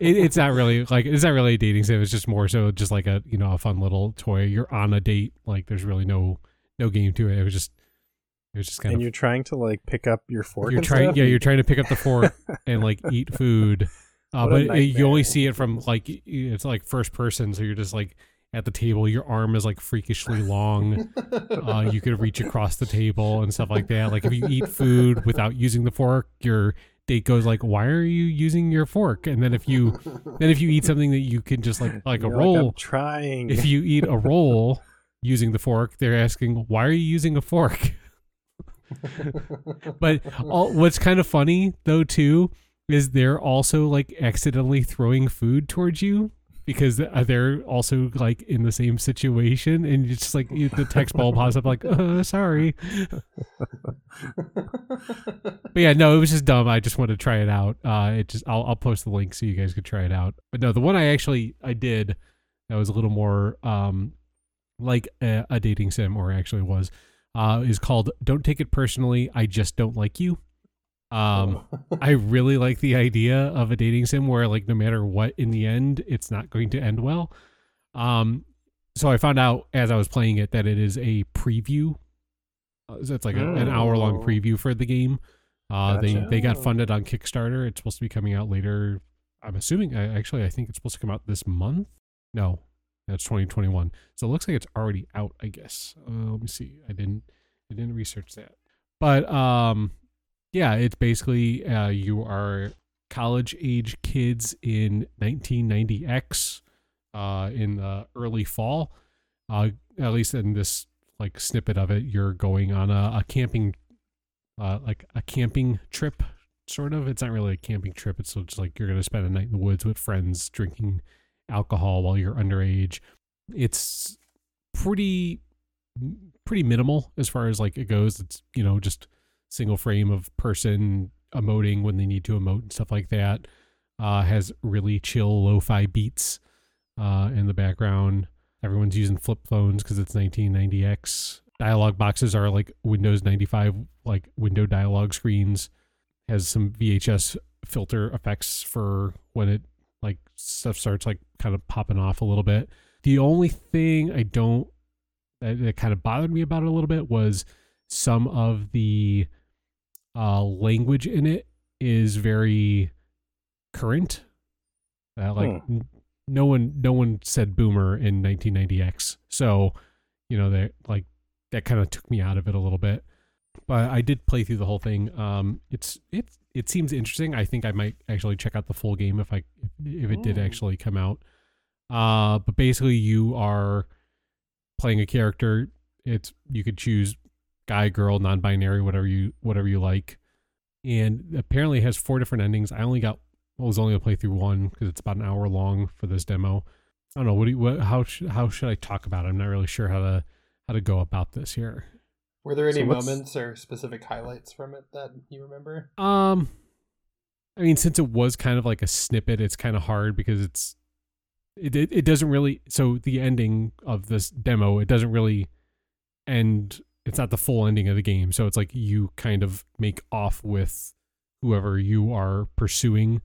it's not really like it's not really a dating sim. It's just more so just like a you know a fun little toy. You're on a date. Like there's really no no game to it. It was just it was just kind and of And you're trying to like pick up your fork. you're trying yeah you're trying to pick up the fork and like eat food uh, but it, you only see it from like it's like first person so you're just like at the table your arm is like freakishly long uh, you could reach across the table and stuff like that like if you eat food without using the fork your date goes like why are you using your fork? And then if you then if you eat something that you can just like like a You're roll I'm trying. if you eat a roll using the fork they're asking why are you using a fork? But all, what's kind of funny though too is they're also like accidentally throwing food towards you because uh, they're also like in the same situation and it's just like the text ball pops up like uh, sorry. But yeah no it was just dumb. I just wanted to try it out. Uh it just I'll, I'll post the link so you guys could try it out. But no the one i actually i did that was a little more um like a, a dating sim or actually was uh is called don't take it personally i just don't like you um I really like the idea of a dating sim where like no matter what in the end it's not going to end well. Um so I found out as I was playing it that it is a preview. Uh, so it's like a, an hour long Oh. preview for the game. Uh they they got funded on Kickstarter. It's supposed to be coming out later. I'm assuming I actually I think it's supposed to come out this month. No. That's 2021. So it looks like it's already out, I guess. Uh, let me see. I didn't I didn't research that. But um yeah, it's basically uh, you are college age kids in 1990X uh, in the early fall. Uh, at least in this like snippet of it, you're going on a, a camping, uh, like a camping trip sort of. It's not really a camping trip. It's just like you're going to spend a night in the woods with friends drinking alcohol while you're underage. It's pretty pretty minimal as far as like it goes. It's, you know, just single frame of person emoting when they need to emote and stuff like that. Uh, has really chill lo-fi beats uh, in the background. Everyone's using flip phones because it's 1990X. Dialog boxes are like Windows 95, like window dialog screens. Has some VHS filter effects for when it like stuff starts like kind of popping off a little bit. The only thing I don't that, that kind of bothered me about it a little bit was some of the uh, language in it is very current. Uh, like Hmm. n- no one no one said boomer in 1990X. So, you know, that like that kind of took me out of it a little bit. But I did play through the whole thing. Um it's it's it seems interesting. I think I might actually check out the full game if I if it did actually come out. Uh but basically you are playing a character. It's you could choose guy, girl, non-binary, whatever you whatever you like. And apparently it has four different endings. I only got I was only gonna play through one because it's about an hour long for this demo. I don't know what do you, what how should how should I talk about it? I'm not really sure how to how to go about this here. Were there any So moments or specific highlights from it that you remember? Um, I mean, since it was kind of like a snippet, it's kind of hard because it's it, it it doesn't really. So the ending of this demo, it doesn't really end. It's not the full ending of the game. So it's like you kind of make off with whoever you are pursuing.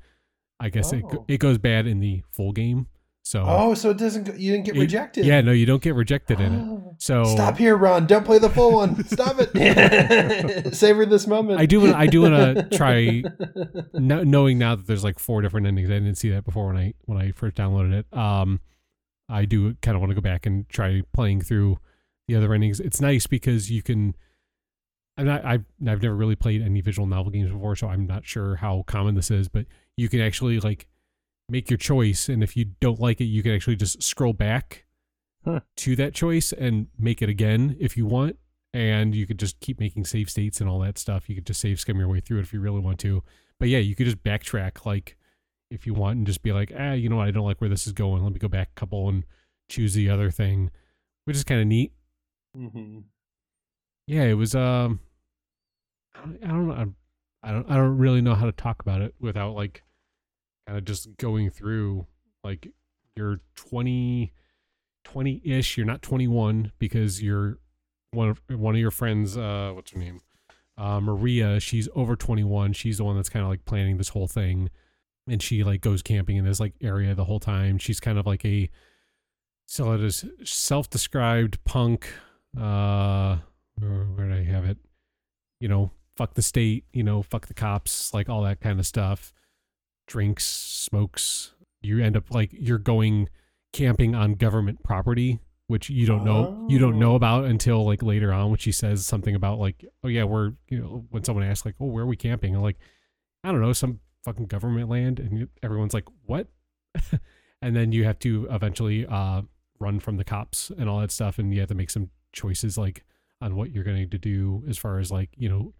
I guess it Oh. go- it goes bad in the full game. So Oh, so it doesn't. Go, you didn't get it- rejected. yeah, no, you don't get rejected in it. So Stop here, Ron. Don't play the full one. Stop it. Savor this moment. I do wanna- I do wanna try no, knowing now that there's like four different endings, I didn't see that before when I when I first downloaded it. Um, I do kind of want to go back and try playing through the other endings. It's nice because you can. I'm not. I've I've never really played any visual novel games before, so I'm not sure how common this is. But you can actually like make your choice, and if you don't like it, you can actually just scroll back Huh. to that choice and make it again if you want. And you could just keep making save states and all that stuff. You could just save skim your way through it if you really want to. But yeah, you could just backtrack like if you want and just be like, ah, you know what, I don't like where this is going. Let me go back a couple and choose the other thing, which is kind of neat. Hmm Yeah, it was. Um, I don't, I don't I don't. I don't really know how to talk about it without like kind of just going through like you're 20 20-ish you're not 21 because you're one of one of your friends uh what's her name uh maria she's over 21 she's the one that's kind of like planning this whole thing and she like goes camping in this like area the whole time she's kind of like a so it is self-described punk uh where, where did i have it? You know fuck the state you know fuck the cops like all that kind of stuff. Drinks smokes you end up like you're going camping on government property which you don't know you don't know Oh. about until like later on when she says something about like oh yeah we're you know when someone asks like oh where are we camping? I'm like i don't know some fucking government land and everyone's like what? And then you have to eventually uh run from the cops and all that stuff and you have to make some choices like on what you're going to do as far as like you know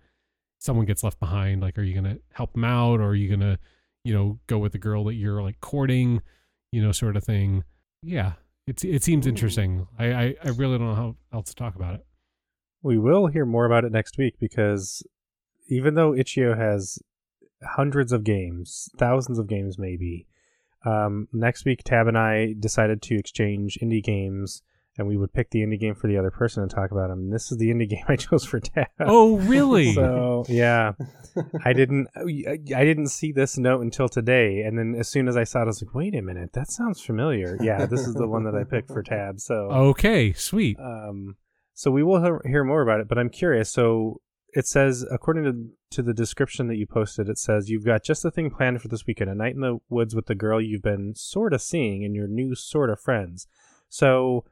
someone gets left behind like are you going to help them out? Or are you going to you know go with the girl that you're like courting? You know sort of thing. Yeah it's it seems Ooh. interesting. I, I i really don't know how else to talk about it. We will hear more about it next week because even though Itch.io has hundreds of games, thousands of games maybe, um, next week Tab and I decided to exchange indie games and we would pick the indie game for the other person and talk about them. And this is the indie game I chose for Tab. oh really So yeah, I didn't I I didn't see this note until today, and then as soon as I saw it, I was like, "Wait a minute, that sounds familiar." Yeah, this is the one that I picked for Tab. So okay sweet um, so we will hear, hear more about it, but I'm curious. So it says, according to to the description that you posted, it says you've got just the thing planned for this weekend: a night in the woods with the girl you've been sort of seeing and your new sort of friends. So,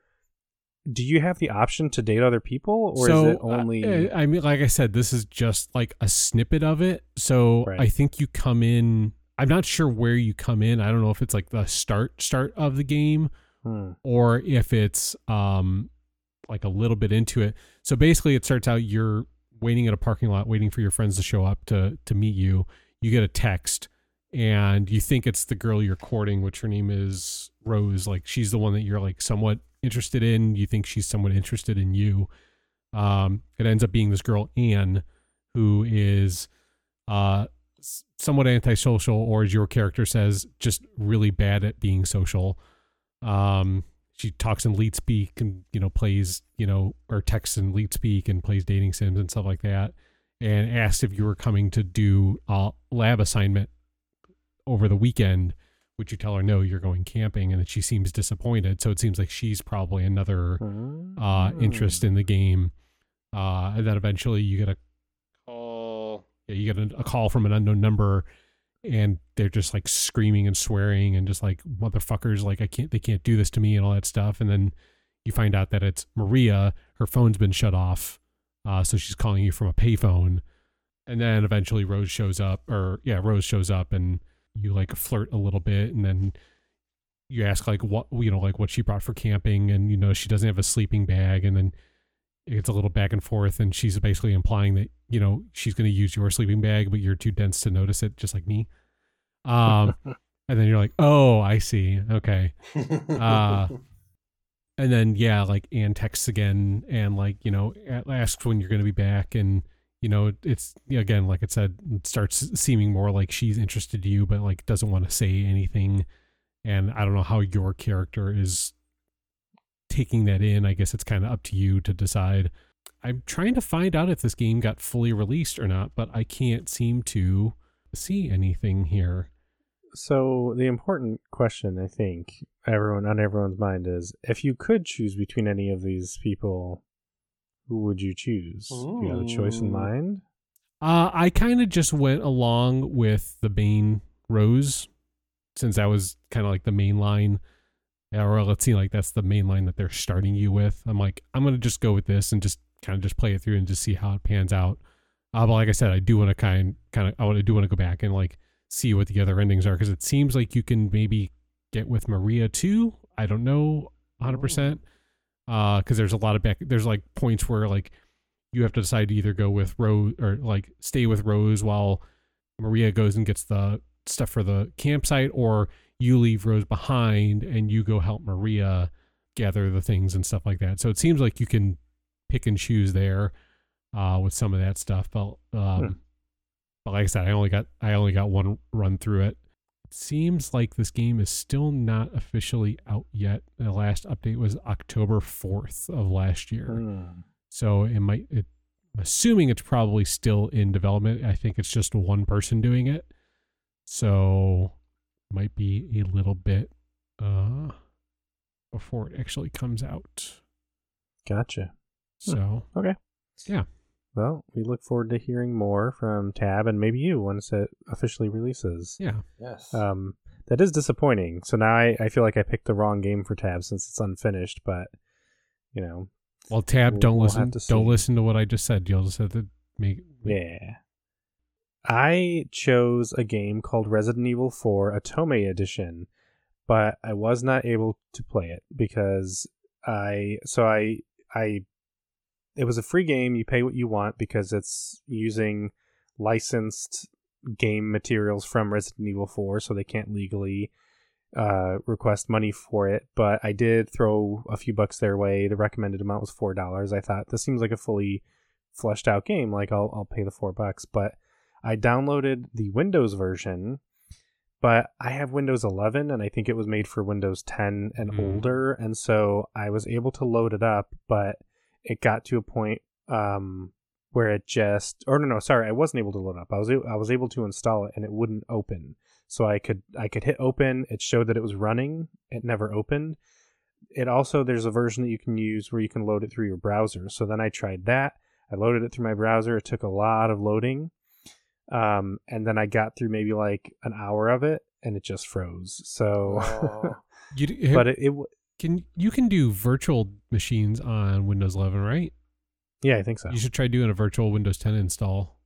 do you have the option to date other people, or so is it only? uh, I, I mean like i said this is just like a snippet of it so Right. i think you come in i'm not sure where you come in i don't know if it's like the start start of the game Hmm. or if it's um like a little bit into it. So basically it starts out you're waiting at a parking lot waiting for your friends to show up to to meet you. you get a text and you think it's the girl you're courting, which her name is Rose. Like she's the one that you're like somewhat interested in. You think she's somewhat interested in you. Um, it ends up being this girl Anne, who is uh somewhat antisocial, or as your character says, just really bad at being social. Um, she talks in leet speak and you know plays you know or texts in leet speak and plays dating sims and stuff like that and asked if you were coming to do a lab assignment over the weekend would you tell her no you're going camping and she seems disappointed. So it seems like she's probably another uh interest in the game uh and eventually you get a call yeah, you get a, a call from an unknown number and they're just like screaming and swearing and just like motherfuckers like i can't they can't do this to me and all that stuff. And then you find out that it's maria. Her phone's been shut off uh, so she's calling you from a payphone. And then eventually rose shows up or yeah rose shows up and you like flirt a little bit and then you ask like what you know like what she brought for camping and you know she doesn't have a sleeping bag and then it's a little back and forth and she's basically implying that you know she's going to use your sleeping bag but you're too dense to notice it just like me. Um and then you're like oh i see. Okay. Uh and then yeah like anne texts again and like you know asks when you're going to be back and you know it's again like I said it starts seeming more like she's interested in you but like doesn't want to say anything. And i don't know how your character is taking that in. I guess it's kind of up to you to decide. I'm trying to find out if this game got fully released or not but i can't seem to see anything here. So the important question, I think, everyone on everyone's mind is: if you could choose between any of these people, who would you choose? Do you have a choice in mind? Uh, I kind of just went along with the Bane Rose, since that was kind of like the main line. Or let's see, like that's the main line that they're starting you with. I'm like, I'm gonna just go with this and just kind of just play it through and just see how it pans out. Uh, but like I said, I do want to kind kind of I want to do want to go back and like see what the other endings are because it seems like you can maybe get with Maria too. I don't know, hundred percent. Uh, because there's a lot of back. There's like points where like you have to decide to either go with Rose or like stay with Rose while Maria goes and gets the stuff for the campsite, or you leave Rose behind and you go help Maria gather the things and stuff like that. So it seems like you can pick and choose there uh, with some of that stuff. But um, Hmm. but like I said, I only got I only got one run through it. Seems like this game is still not officially out yet. The last update was October fourth of last year. Hmm. So it might. It, I'm assuming it's probably still in development. I think it's just one person doing it, so it might be a little bit uh, before it actually comes out. Gotcha. So Well, we look forward to hearing more from Tab and maybe you once it officially releases. yeah, yes. Um, that is disappointing. So now I, I feel like I picked the wrong game for Tab since it's unfinished. But you know, well, Tab, We'll- don't we'll listen. to Don't see. listen to what I just said. You'll just have to make. yeah. I chose a game called Resident Evil 4 Otome Edition, but I was not able to play it because I so I I it was a free game. You pay what you want because it's using licensed game materials from Resident Evil 4, so they can't legally uh, request money for it. But I did throw a few bucks their way. The recommended amount was four dollars. I thought this seems like a fully fleshed out game. Like I'll I'll pay the four bucks. But I downloaded the Windows version. But I have Windows 11, and I think it was made for Windows 10 and Mm. older, and so I was able to load it up, but it got to a point um, where it just or no no sorry I wasn't able to load up. I was a- I was able to install it and it wouldn't open. So I could I could hit open. It showed that it was running. It never opened. It also there's a version that you can use where you can load it through your browser. So then I tried that. I loaded it through my browser. It took a lot of loading. Um, and then I got through maybe like an hour of it and it just froze. So Oh. You, but it, it w- can you can do virtual machines on Windows 11, right? yeah I think so You should try doing a virtual Windows 10 install.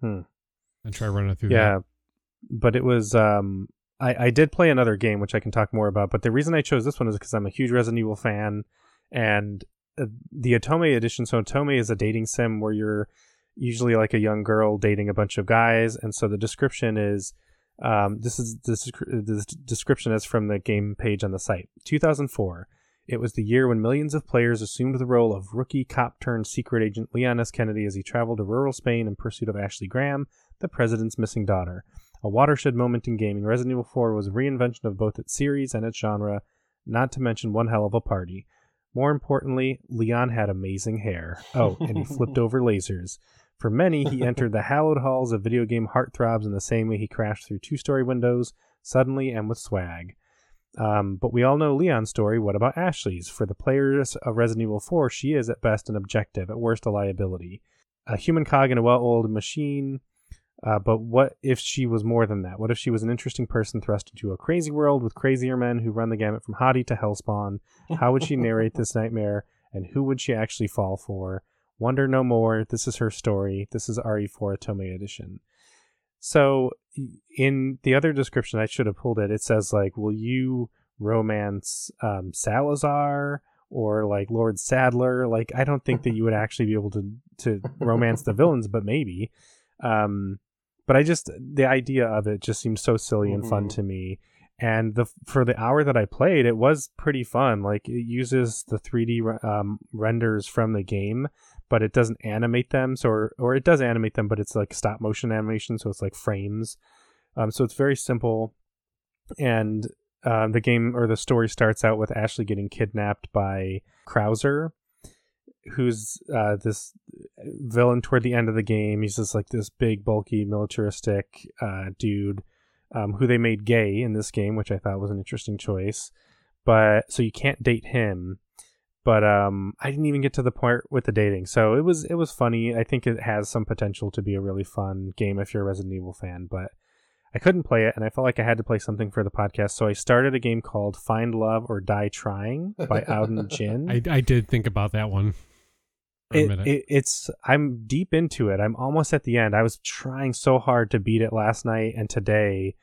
Hmm. And try running it through. yeah but it was um I, I did play another game which i can talk more about but the reason i chose this one is because i'm a huge resident evil fan and uh, the otome edition so otome is a dating sim where you're usually like a young girl dating a bunch of guys. And so the description is um, this is this, this description is from the game page on the site. 2004. It was the year when millions of players assumed the role of rookie cop turned secret agent Leon S. Kennedy as he traveled to rural Spain in pursuit of Ashley Graham, the president's missing daughter. A watershed moment in gaming, Resident Evil 4 was a reinvention of both its series and its genre, not to mention one hell of a party. More importantly, Leon had amazing hair. Oh, and he flipped over lasers. For many, he entered the hallowed halls of video game heartthrobs in the same way he crashed through two story windows, suddenly and with swag. Um, but we all know Leon's story. What about Ashley's? For the players of Resident Evil 4, she is at best an objective, at worst a liability. A human cog in a well oiled machine. Uh, but what if she was more than that? What if she was an interesting person thrust into a crazy world with crazier men who run the gamut from Hottie to Hellspawn? How would she narrate this nightmare, and who would she actually fall for? Wonder no more. This is her story. This is RE4 Otome Edition. So in the other description, I should have pulled it. It says like, "Will you romance um, Salazar or like Lord Saddler?" Like, I don't think that you would actually be able to to romance the villains, but maybe. Um, but I just the idea of it just seems so silly and fun Mhm. to me. And the for the hour that I played, it was pretty fun. Like it uses the 3D um, renders from the game, but it doesn't animate them. So or, or it does animate them, but it's like stop motion animation, so it's like frames. Um, so it's very simple. And uh, the game or the story starts out with Ashley getting kidnapped by Krauser, who's uh, this villain toward the end of the game. He's just like this big, bulky, militaristic uh, dude um, who they made gay in this game, which I thought was an interesting choice. But so you can't date him. But um, I didn't even get to the point with the dating, so it was it was funny. I think it has some potential to be a really fun game if you're a Resident Evil fan. But I couldn't play it, and I felt like I had to play something for the podcast, so I started a game called Find Love or Die Trying by Auden Jin I, I did think about that one. It, it, it's I'm deep into it. I'm almost at the end. I was trying so hard to beat it last night and today,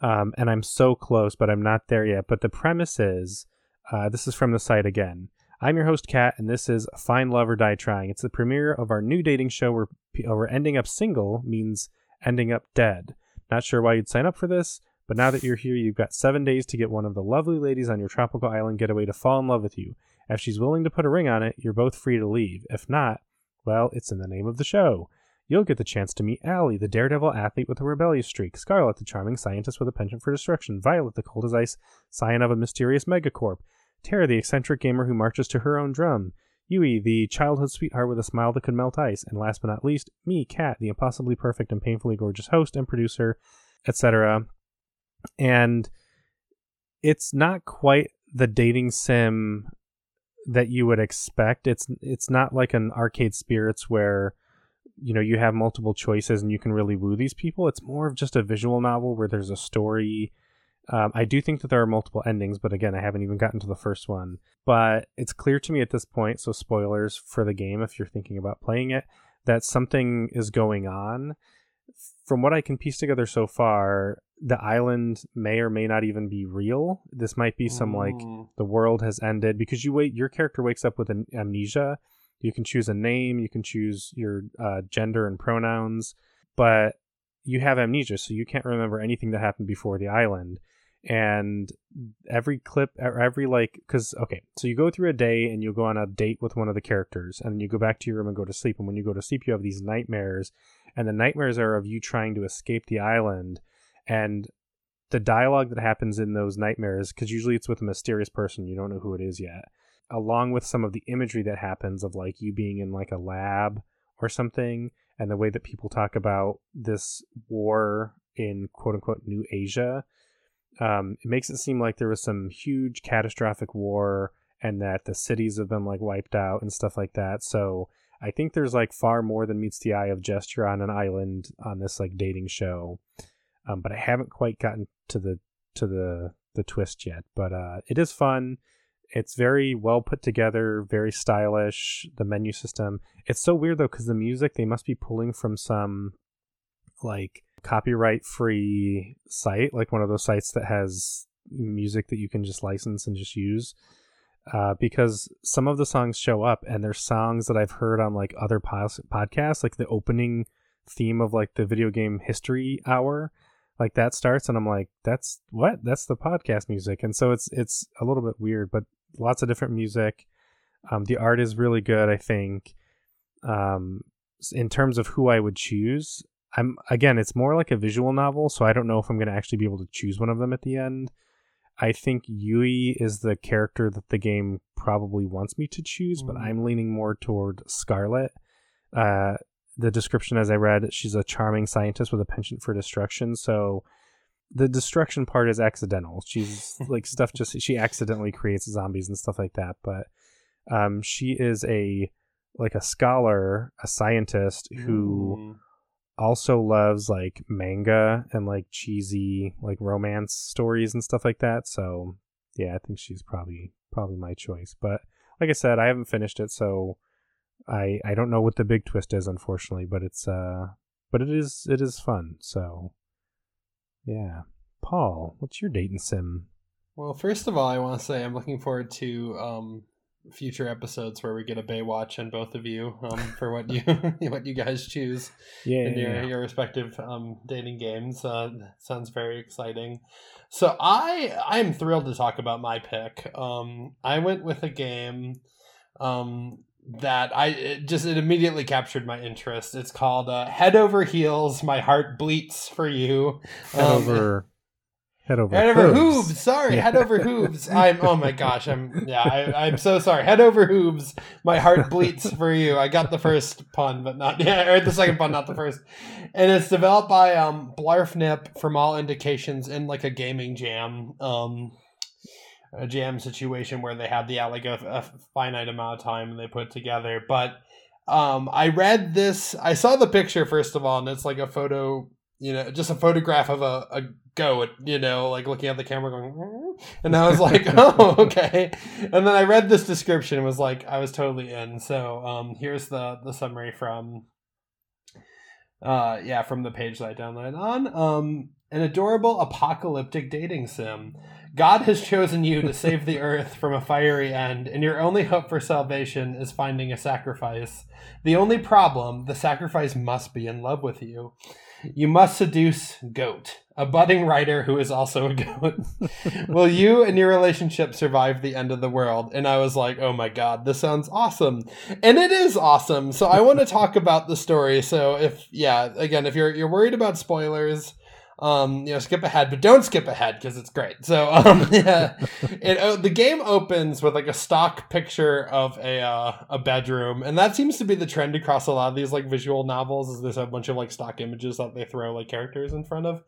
um, and I'm so close, but I'm not there yet. But the premise is, uh, this is from the site again. I'm your host, Kat, and this is Find Love or Die Trying. It's the premiere of our new dating show where, uh, where ending up single means ending up dead. Not sure why you'd sign up for this, but now that you're here, you've got seven days to get one of the lovely ladies on your tropical island getaway to fall in love with you. If she's willing to put a ring on it, you're both free to leave. If not, well, it's in the name of the show. You'll get the chance to meet Allie, the daredevil athlete with a rebellious streak, Scarlet, the charming scientist with a penchant for destruction, Violet, the cold as ice scion of a mysterious megacorp, Tara, the eccentric gamer who marches to her own drum, Yui, the childhood sweetheart with a smile that could melt ice, and last but not least, me, Kat, the impossibly perfect and painfully gorgeous host and producer, etc. And it's not quite the dating sim that you would expect. It's it's not like an arcade spirits where you know you have multiple choices and you can really woo these people. It's more of just a visual novel where there's a story. Um, I do think that there are multiple endings, but again, I haven't even gotten to the first one. But it's clear to me at this point, so spoilers for the game if you're thinking about playing it, that something is going on. From what I can piece together so far, the island may or may not even be real. This might be some like Mm. the world has ended because you wait your character wakes up with an amnesia you can choose a name you can choose your uh, gender and pronouns but you have amnesia so you can't remember anything that happened before the island and every clip or every like because okay so you go through a day and you go on a date with one of the characters and then you go back to your room and go to sleep. And when you go to sleep you have these nightmares and the nightmares are of you trying to escape the island. And the dialogue that happens in those nightmares because usually it's with a mysterious person you don't know who it is yet along with some of the imagery that happens of like you being in like a lab or something and the way that people talk about this war in quote unquote new asia um, it makes it seem like there was some huge catastrophic war and that the cities have been like wiped out and stuff like that. So i think there's like far more than meets the eye of gesture on an island on this like dating show. Um, but i haven't quite gotten to the to the the twist yet. But uh it is fun. It's very well put together very stylish the menu system. It's so weird though because the music they must be pulling from some like copyright free site like one of those sites that has music that you can just license and just use uh, because some of the songs show up and they're songs that I've heard on like other pos- podcasts, like the opening theme of like the video game history hour, like that starts, and I'm like, that's what? That's the podcast music, and so it's it's a little bit weird, but lots of different music. Um, the art is really good, I think. Um, in terms of who I would choose, I'm again, it's more like a visual novel, so I don't know if I'm going to actually be able to choose one of them at the end. I think Yui is the character that the game probably wants me to choose, but Mm. I'm leaning more toward Scarlet. Uh, the description, as I read, she's a charming scientist with a penchant for destruction. So the destruction part is accidental. She's like stuff just she accidentally creates zombies and stuff like that. But um, she is a like a scholar, a scientist who Mm. Also loves like manga and like cheesy like romance stories and stuff like that. So yeah, I think she's probably probably my choice. But like I said, I haven't finished it, so I I don't know what the big twist is, unfortunately. But it's uh, but it is it is fun. So yeah, Paul, what's your date and sim? Well, first of all, I want to say I'm looking forward to um, future episodes where we get a Baywatch and both of you um, for what you what you guys choose Yeah, in your, your respective um, dating games. Uh, sounds very exciting. So I I am thrilled to talk about my pick. Um, I went with a game um, that I it just it immediately captured my interest. It's called uh, Head Over Heels. My heart bleats for you. head Um, over. Head over. Head over hooves. hooves. Sorry, Yeah. head over hooves. I'm. Oh my gosh. I'm. Yeah. I, I'm so sorry. Head over hooves. My heart bleats for you. I got the first pun, but not. Yeah, or the second pun, not the first. And it's developed by um Blarfnip from all indications in like a gaming jam. Um, a jam situation where they had the out like a, a finite amount of time and they put together. But um, I read this. I saw the picture first of all, and it's like a photo. You know, just a photograph of a, a goat, you know, like looking at the camera going, "Mm." and I was like, oh, okay. And then I read this description and was like, I was totally in. So um, here's the, the summary from, uh, yeah, from the page that I downloaded on. Um, an adorable apocalyptic dating sim. God has chosen you to save the earth from a fiery end, and your only hope for salvation is finding a sacrifice. The only problem, the sacrifice must be in love with you. You must seduce Goat, a budding writer who is also a goat. Will you and your relationship survive the end of the world? And I was like, oh my god, this sounds awesome. And it is awesome. So I want to talk about the story. So if yeah, again, if you're you're worried about spoilers, um, you know, skip ahead, but don't skip ahead because it's great. So, um, yeah, it uh, the game opens with like a stock picture of a uh, a bedroom, and that seems to be the trend across a lot of these like visual novels. Is there's a bunch of like stock images that they throw like characters in front of.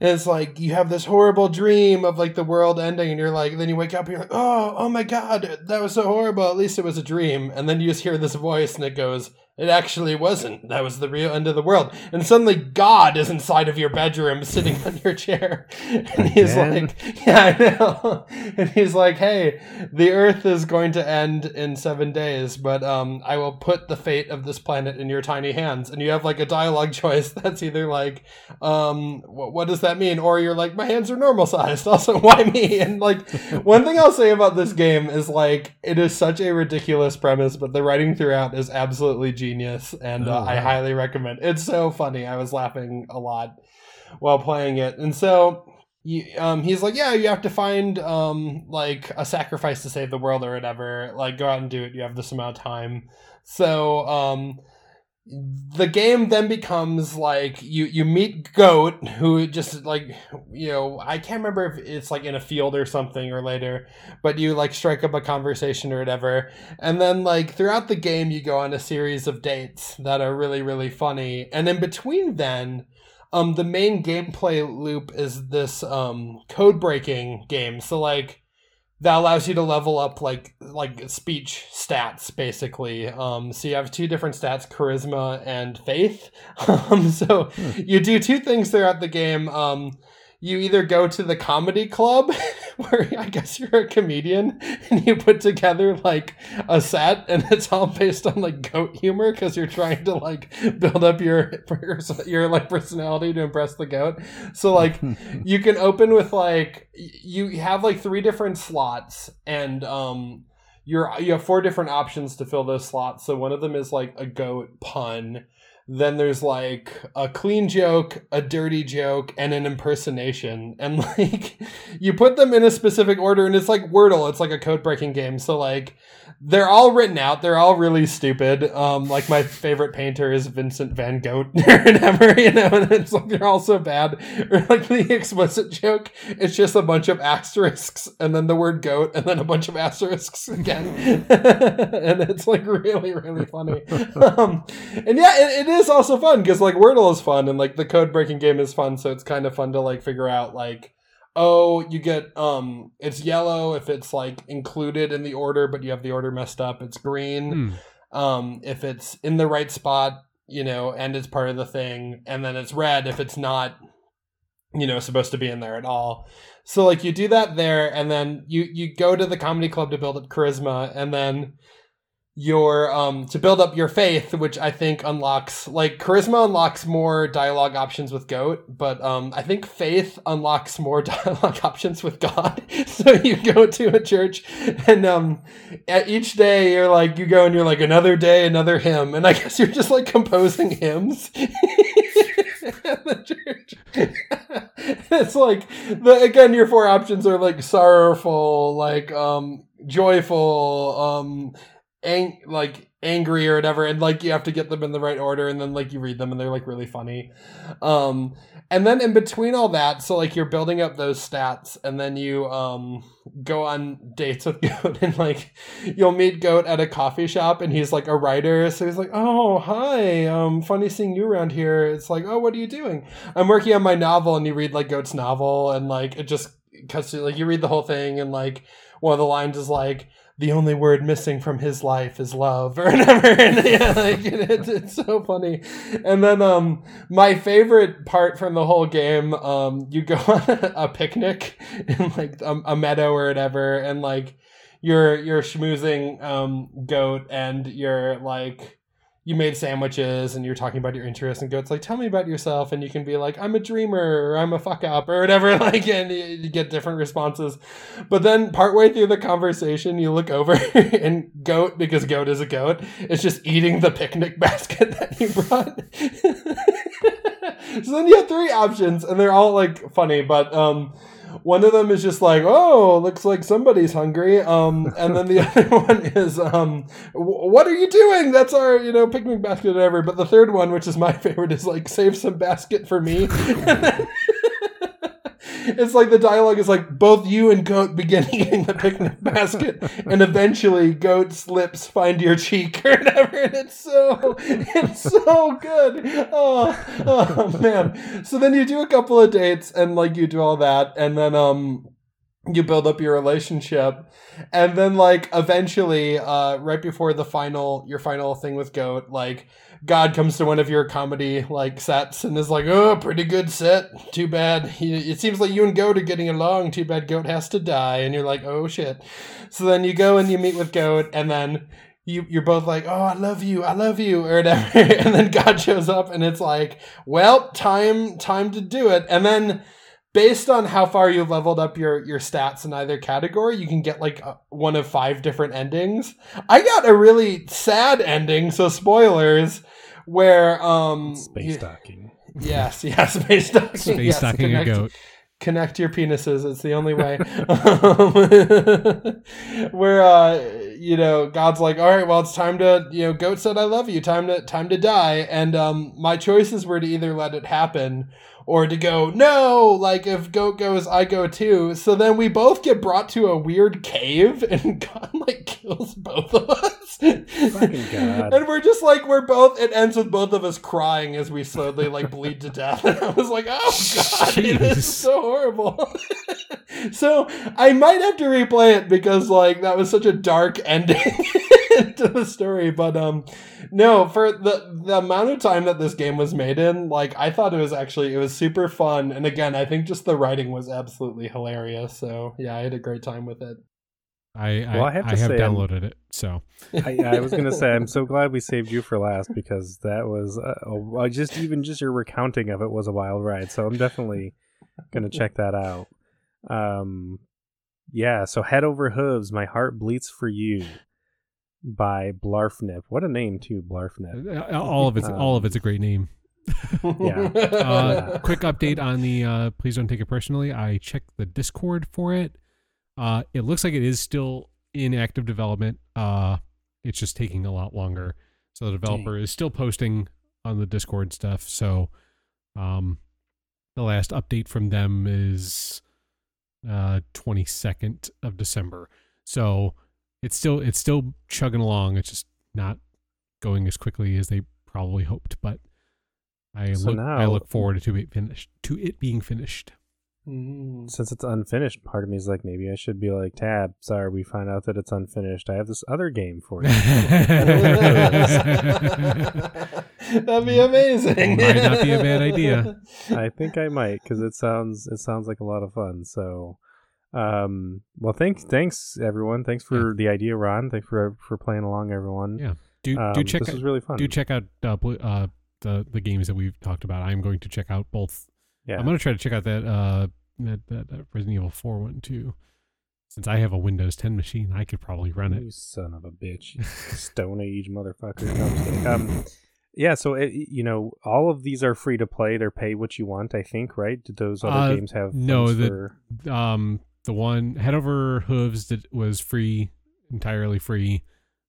And it's like you have this horrible dream of like the world ending, and you're like, then you wake up, and you're like, oh, oh my god, that was so horrible. At least it was a dream. And then you just hear this voice, and it goes, it actually wasn't. That was the real end of the world. And suddenly God is inside of your bedroom sitting on your chair. And he's Again? like, Yeah, I know. And he's like, Hey, the earth is going to end in seven days, but um I will put the fate of this planet in your tiny hands. And you have like a dialogue choice that's either like, um, what, what does that mean? Or you're like, My hands are normal sized. Also, why me? And like one thing I'll say about this game is like it is such a ridiculous premise, but the writing throughout is absolutely genius, and uh, Oh, I highly recommend. It's so funny. I was laughing a lot while playing it, and so. You, um, he's like, yeah, you have to find um, like a sacrifice to save the world or whatever. Like, go out and do it. You have this amount of time. So, um, the game then becomes like you you meet goat who just like you know i can't remember if it's like in a field or something or later but you like strike up a conversation or whatever. And then like throughout the game you go on a series of dates that are really really funny. And in between then um the main gameplay loop is this um code breaking game. So like that allows you to level up like like speech stats basically. Um so you have two different stats charisma and faith. Um so Hmm. you do two things throughout the game. Um you either go to the comedy club where I guess you're a comedian and you put together like a set and it's all based on like goat humor because you're trying to like build up your, your like personality to impress the goat. So like you can open with like you have like three different slots and um you're you have four different options to fill those slots. So one of them is like a goat pun then there's like a clean joke, a dirty joke, and an impersonation. And like you put them in a specific order and it's like Wordle, it's like a code breaking game. So like they're all written out, they're all really stupid. Um like my favorite painter is Vincent van Gogh or whatever, you know, and it's like they're all so bad. Or like the explicit joke, it's just a bunch of asterisks and then the word goat and then a bunch of asterisks again. and it's like really, really funny. Um and yeah, it, it is also fun because like Wordle is fun and like the code breaking game is fun, so it's kind of fun to like figure out like oh you get um it's yellow if it's like included in the order but you have the order messed up it's green Hmm. um if it's in the right spot you know and it's part of the thing and then it's red if it's not you know supposed to be in there at all so like you do that there and then you you go to the comedy club to build up charisma and then your um to build up your faith which i think unlocks like charisma unlocks more dialogue options with goat but um i think faith unlocks more dialogue options with god. So you go to a church and um at each day you're like you go and you're like another day another hymn. And i guess you're just like composing hymns. Church. It's like the again your four options are like sorrowful like um joyful um ang- like angry or whatever and like you have to get them in the right order and then like you read them and they're like really funny. Um and then in between all that so like you're building up those stats and then you um go on dates with goat and like you'll meet goat at a coffee shop and he's like a writer so he's like oh hi um funny seeing you around here. It's like oh what are you doing? I'm working on my novel and you read like goat's novel and like it just because like you read the whole thing and like one of the lines is like the only word missing from his life is love or whatever. And yeah like it, it's so funny. And then um my favorite part from the whole game um you go on a picnic in like a, a meadow or whatever and like you're you're schmoozing um goat and you're like you made sandwiches and you're talking about your interests and goat's like tell me about yourself. And you can be like i'm a dreamer or i'm a fuck up or whatever like and you, you get different responses. But then partway through the conversation you look over and goat because goat is a goat is just eating the picnic basket that you brought. So then you have three options and they're all like funny but um one of them is just like, oh, looks like somebody's hungry. Um, and then the other one is, um, what are you doing? That's our, you know, picnic basket or whatever. But the third one, which is my favorite, is like, save some basket for me. it's like the dialogue is like both you and goat begin eating the picnic basket and eventually goat's lips find your cheek or whatever and it's so it's so good. Oh, oh man. So then you do a couple of dates and like you do all that and then um you build up your relationship and then like eventually uh right before the final your final thing with goat like god comes to one of your comedy like sets and is like oh pretty good set. Too bad. It seems like you and goat are getting along. Too bad goat has to die. And you're like oh shit. So then you go and you meet with goat and then you, you're both like, oh, I love you, I love you, or whatever. and then God shows up, and it's like, well, time, time to do it. And then based on how far you've leveled up your your stats in either category, you can get like one of five different endings. I got a really sad ending, so spoilers, where um Space docking. yes, yes, space docking, Space yes, stocking a connect- goat. connect your penises it's the only way um, where uh you know god's like all right well it's time to you know goat said i love you time to time to die and um my choices were to either let it happen or to go no like if goat goes i go too so then we both get brought to a weird cave and god like kills both of us Fucking God. and we're just like we're both it ends with both of us crying as we slowly like bleed to death and i was like oh god it is so horrible so I might have to replay it because like that was such a dark ending to the story. But um, no, for the the amount of time that this game was made in, like I thought it was actually it was super fun. And again, I think just the writing was absolutely hilarious. So yeah, I had a great time with it. I I, Well, I have I have say, I'm- downloaded it. So I, I was gonna say I'm so glad we saved you for last because that was uh, a, just even just your recounting of it was a wild ride. So I'm definitely gonna check that out. Um, yeah. So head over hooves, my heart bleeds for you by Blarfnip. What a name too, Blarfnip. uh, all of it's Um, all of it's a great name. Yeah. Uh, quick update on the uh, please don't take it personally. I checked the Discord for it. Uh, it looks like it is still in active development. Uh, it's just taking a lot longer. So the developer is still posting on the Discord stuff. So um, the last update from them is uh, 22nd of December. So it's still it's still chugging along. It's just not going as quickly as they probably hoped, but I So look I look forward to it finished to it being finished. Mm. Since it's unfinished, part of me is like maybe I should be like Tab. Sorry, we find out that it's unfinished. I have this other game for you. That'd be amazing. Might not be a bad idea. I think I might because it sounds it sounds like a lot of fun. So, um, well, thanks, thanks everyone. Thanks for the idea, Ron. Thanks for for playing along, everyone. Yeah. Do Um, do check This out, was really fun. do check out uh, Blue- uh, the the games that we've talked about. I'm going to check out both. yeah, I'm going to try to check out that uh that, that, that Resident Evil 4 one too. Since I have a Windows 10 machine, I could probably run it. You son of a bitch, Stone Age motherfucker. No, I'm just kidding. um, yeah. So it, you know, all of these are free to play. They're pay what you want. I think, right? Did those other Uh, games have no, the- for- um the one head over hooves that was free entirely free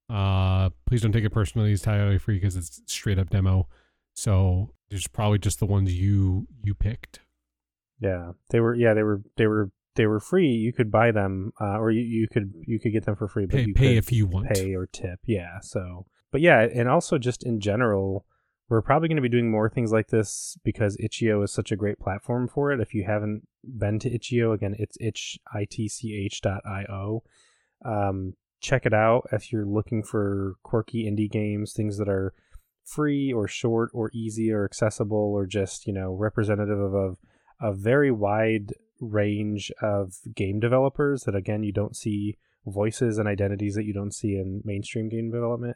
uh please don't take it personally it's entirely free because it's straight up demo so there's probably just the ones you you picked Yeah, they were. Yeah, they were. They were. They were free. You could buy them, uh, or you, you could you could get them for free. But pay you pay if you want pay or tip. Yeah. So, but yeah, and also just in general, we're probably going to be doing more things like this because itch.io is such a great platform for it. If you haven't been to itch.io, again, it's itch itch dot io. Um, check it out if you're looking for quirky indie games, things that are free or short or easy or accessible or just you know representative of a, a very wide range of game developers that again you don't see voices and identities that you don't see in mainstream game development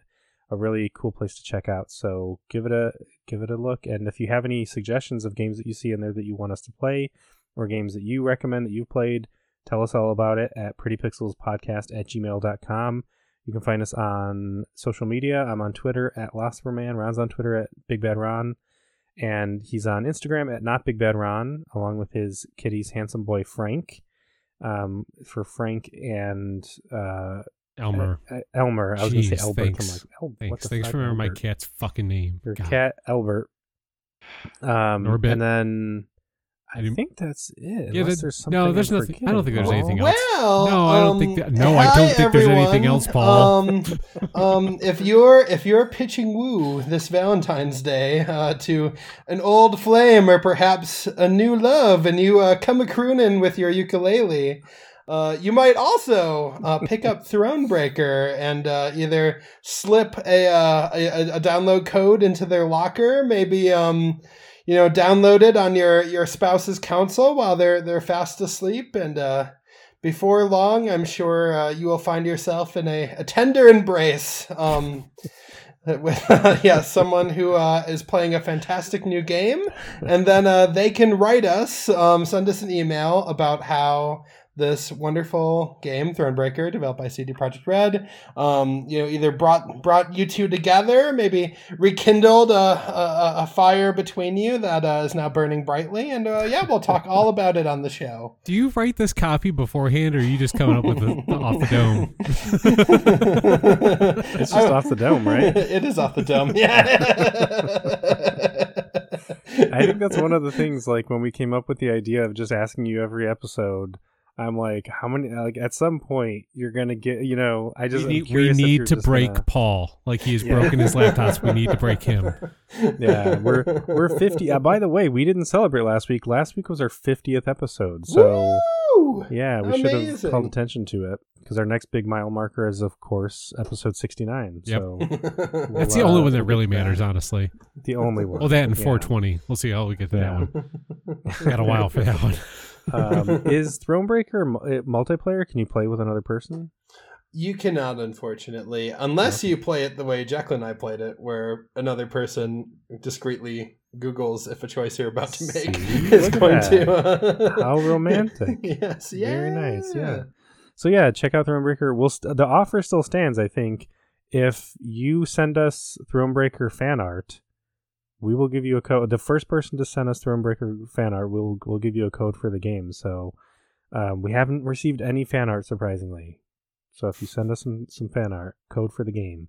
a really cool place to check out. So give it a give it a look. And if you have any suggestions of games that you see in there that you want us to play or games that you recommend that you've played tell us all about it at prettypixelspodcast at gmail.com you can find us on social media i'm on twitter at lostforman ron's on twitter at big bad ron and he's on instagram at not big bad ron along with his kitty's handsome boy frank um, for frank and uh, elmer uh, Elmer. I was going to say Albert. thanks. Like, El- thanks thanks for remembering my cat's fucking name Your God. cat, Albert. Um, Norbit. and then I I didn't- think that's it. Yeah, that- there's no, there's I'm nothing- I don't think there's forgetting. anything else. Well, No, I don't um, think that- no, I don't think there's anything else, Paul. Um, um, if you're if you're pitching woo this Valentine's Day uh, to an old flame or perhaps a new love, and you uh, come a crooning with your ukulele. Uh, you might also uh, pick up Thronebreaker and uh, either slip a, uh, a a download code into their locker, maybe um, you know, download it on your your spouse's console while they're they're fast asleep, and uh, before long, I'm sure uh, you will find yourself in a, a tender embrace. Um, with yeah, someone who uh, is playing a fantastic new game, and then uh, they can write us, um, send us an email about how this wonderful game, Thronebreaker, developed by CD Projekt Red, um, you know, either brought brought you two together, maybe rekindled a, a, a fire between you that uh, is now burning brightly, and uh, yeah, we'll talk all about it on the show. do you write this copy beforehand or are you just coming up with the, the off the dome It's just off the dome, right? it is off the dome. Yeah. I think that's one of the things. Like when we came up with the idea of just asking you every episode, I'm like, how many? Like at some point, you're gonna get. You know, I just we need, we need to break gonna- paul like he's Yeah. broken his laptops we need to break him yeah, we're we're 50. Uh, by the way, we didn't celebrate last week. Last week was our 50th episode. So Woo! Woo! Yeah, we should have called attention to it because our next big mile marker is, of course, episode 69. Yep. So That's the We'll, only uh, one that really get back. matters, honestly. the only one. Well, that and Yeah. 420. We'll see how we get to Yeah. that one. Got a while for that one. Um, is Thronebreaker uh, multiplayer? Can you play with another person? You cannot, unfortunately, unless you play it the way Jekyll and I played it, where another person discreetly Googles if a choice you're about to make See? is going to. Uh... How romantic. yes, yeah. Very nice, yeah. So yeah, check out Thronebreaker. We'll st- the offer still stands. I think if you send us Thronebreaker fan art, we will give you a code. The first person to send us Thronebreaker fan art, we'll we'll give you a code for the game. So um, we haven't received any fan art surprisingly. So if you send us some some fan art, code for the game.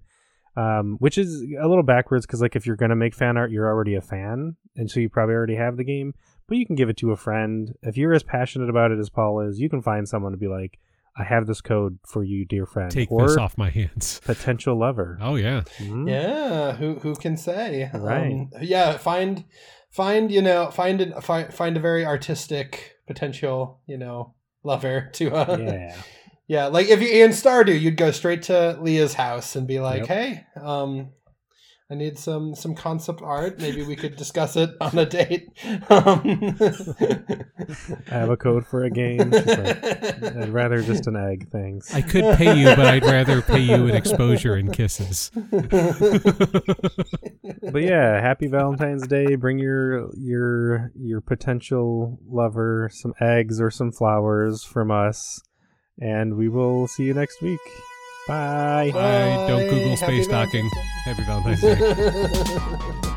Um, which is a little backwards because like if you're gonna make fan art, you're already a fan, and so you probably already have the game. But you can give it to a friend if you're as passionate about it as Paul is. You can find someone to be like, "I have this code for you, dear friend," Take or this off my hands. potential lover. Oh, yeah. Mhm. Yeah, who who can say? Right. Um, yeah, find find you know find an, find find a very artistic potential you know lover to uh Yeah. yeah like if you in Stardew you'd go straight to Leah's house and be like Yep. hey um I need some some concept art maybe we could discuss it on a date um, I have a code for a game. Like, I'd rather just an egg, thanks. I could pay you, but I'd rather pay you in exposure and kisses. but yeah, happy Valentine's Day. Bring your your your potential lover some eggs or some flowers from us, and we will see you next week. Bye. Bye. Don't Google Happy space docking. Valentine's Happy Valentine's Day. Day.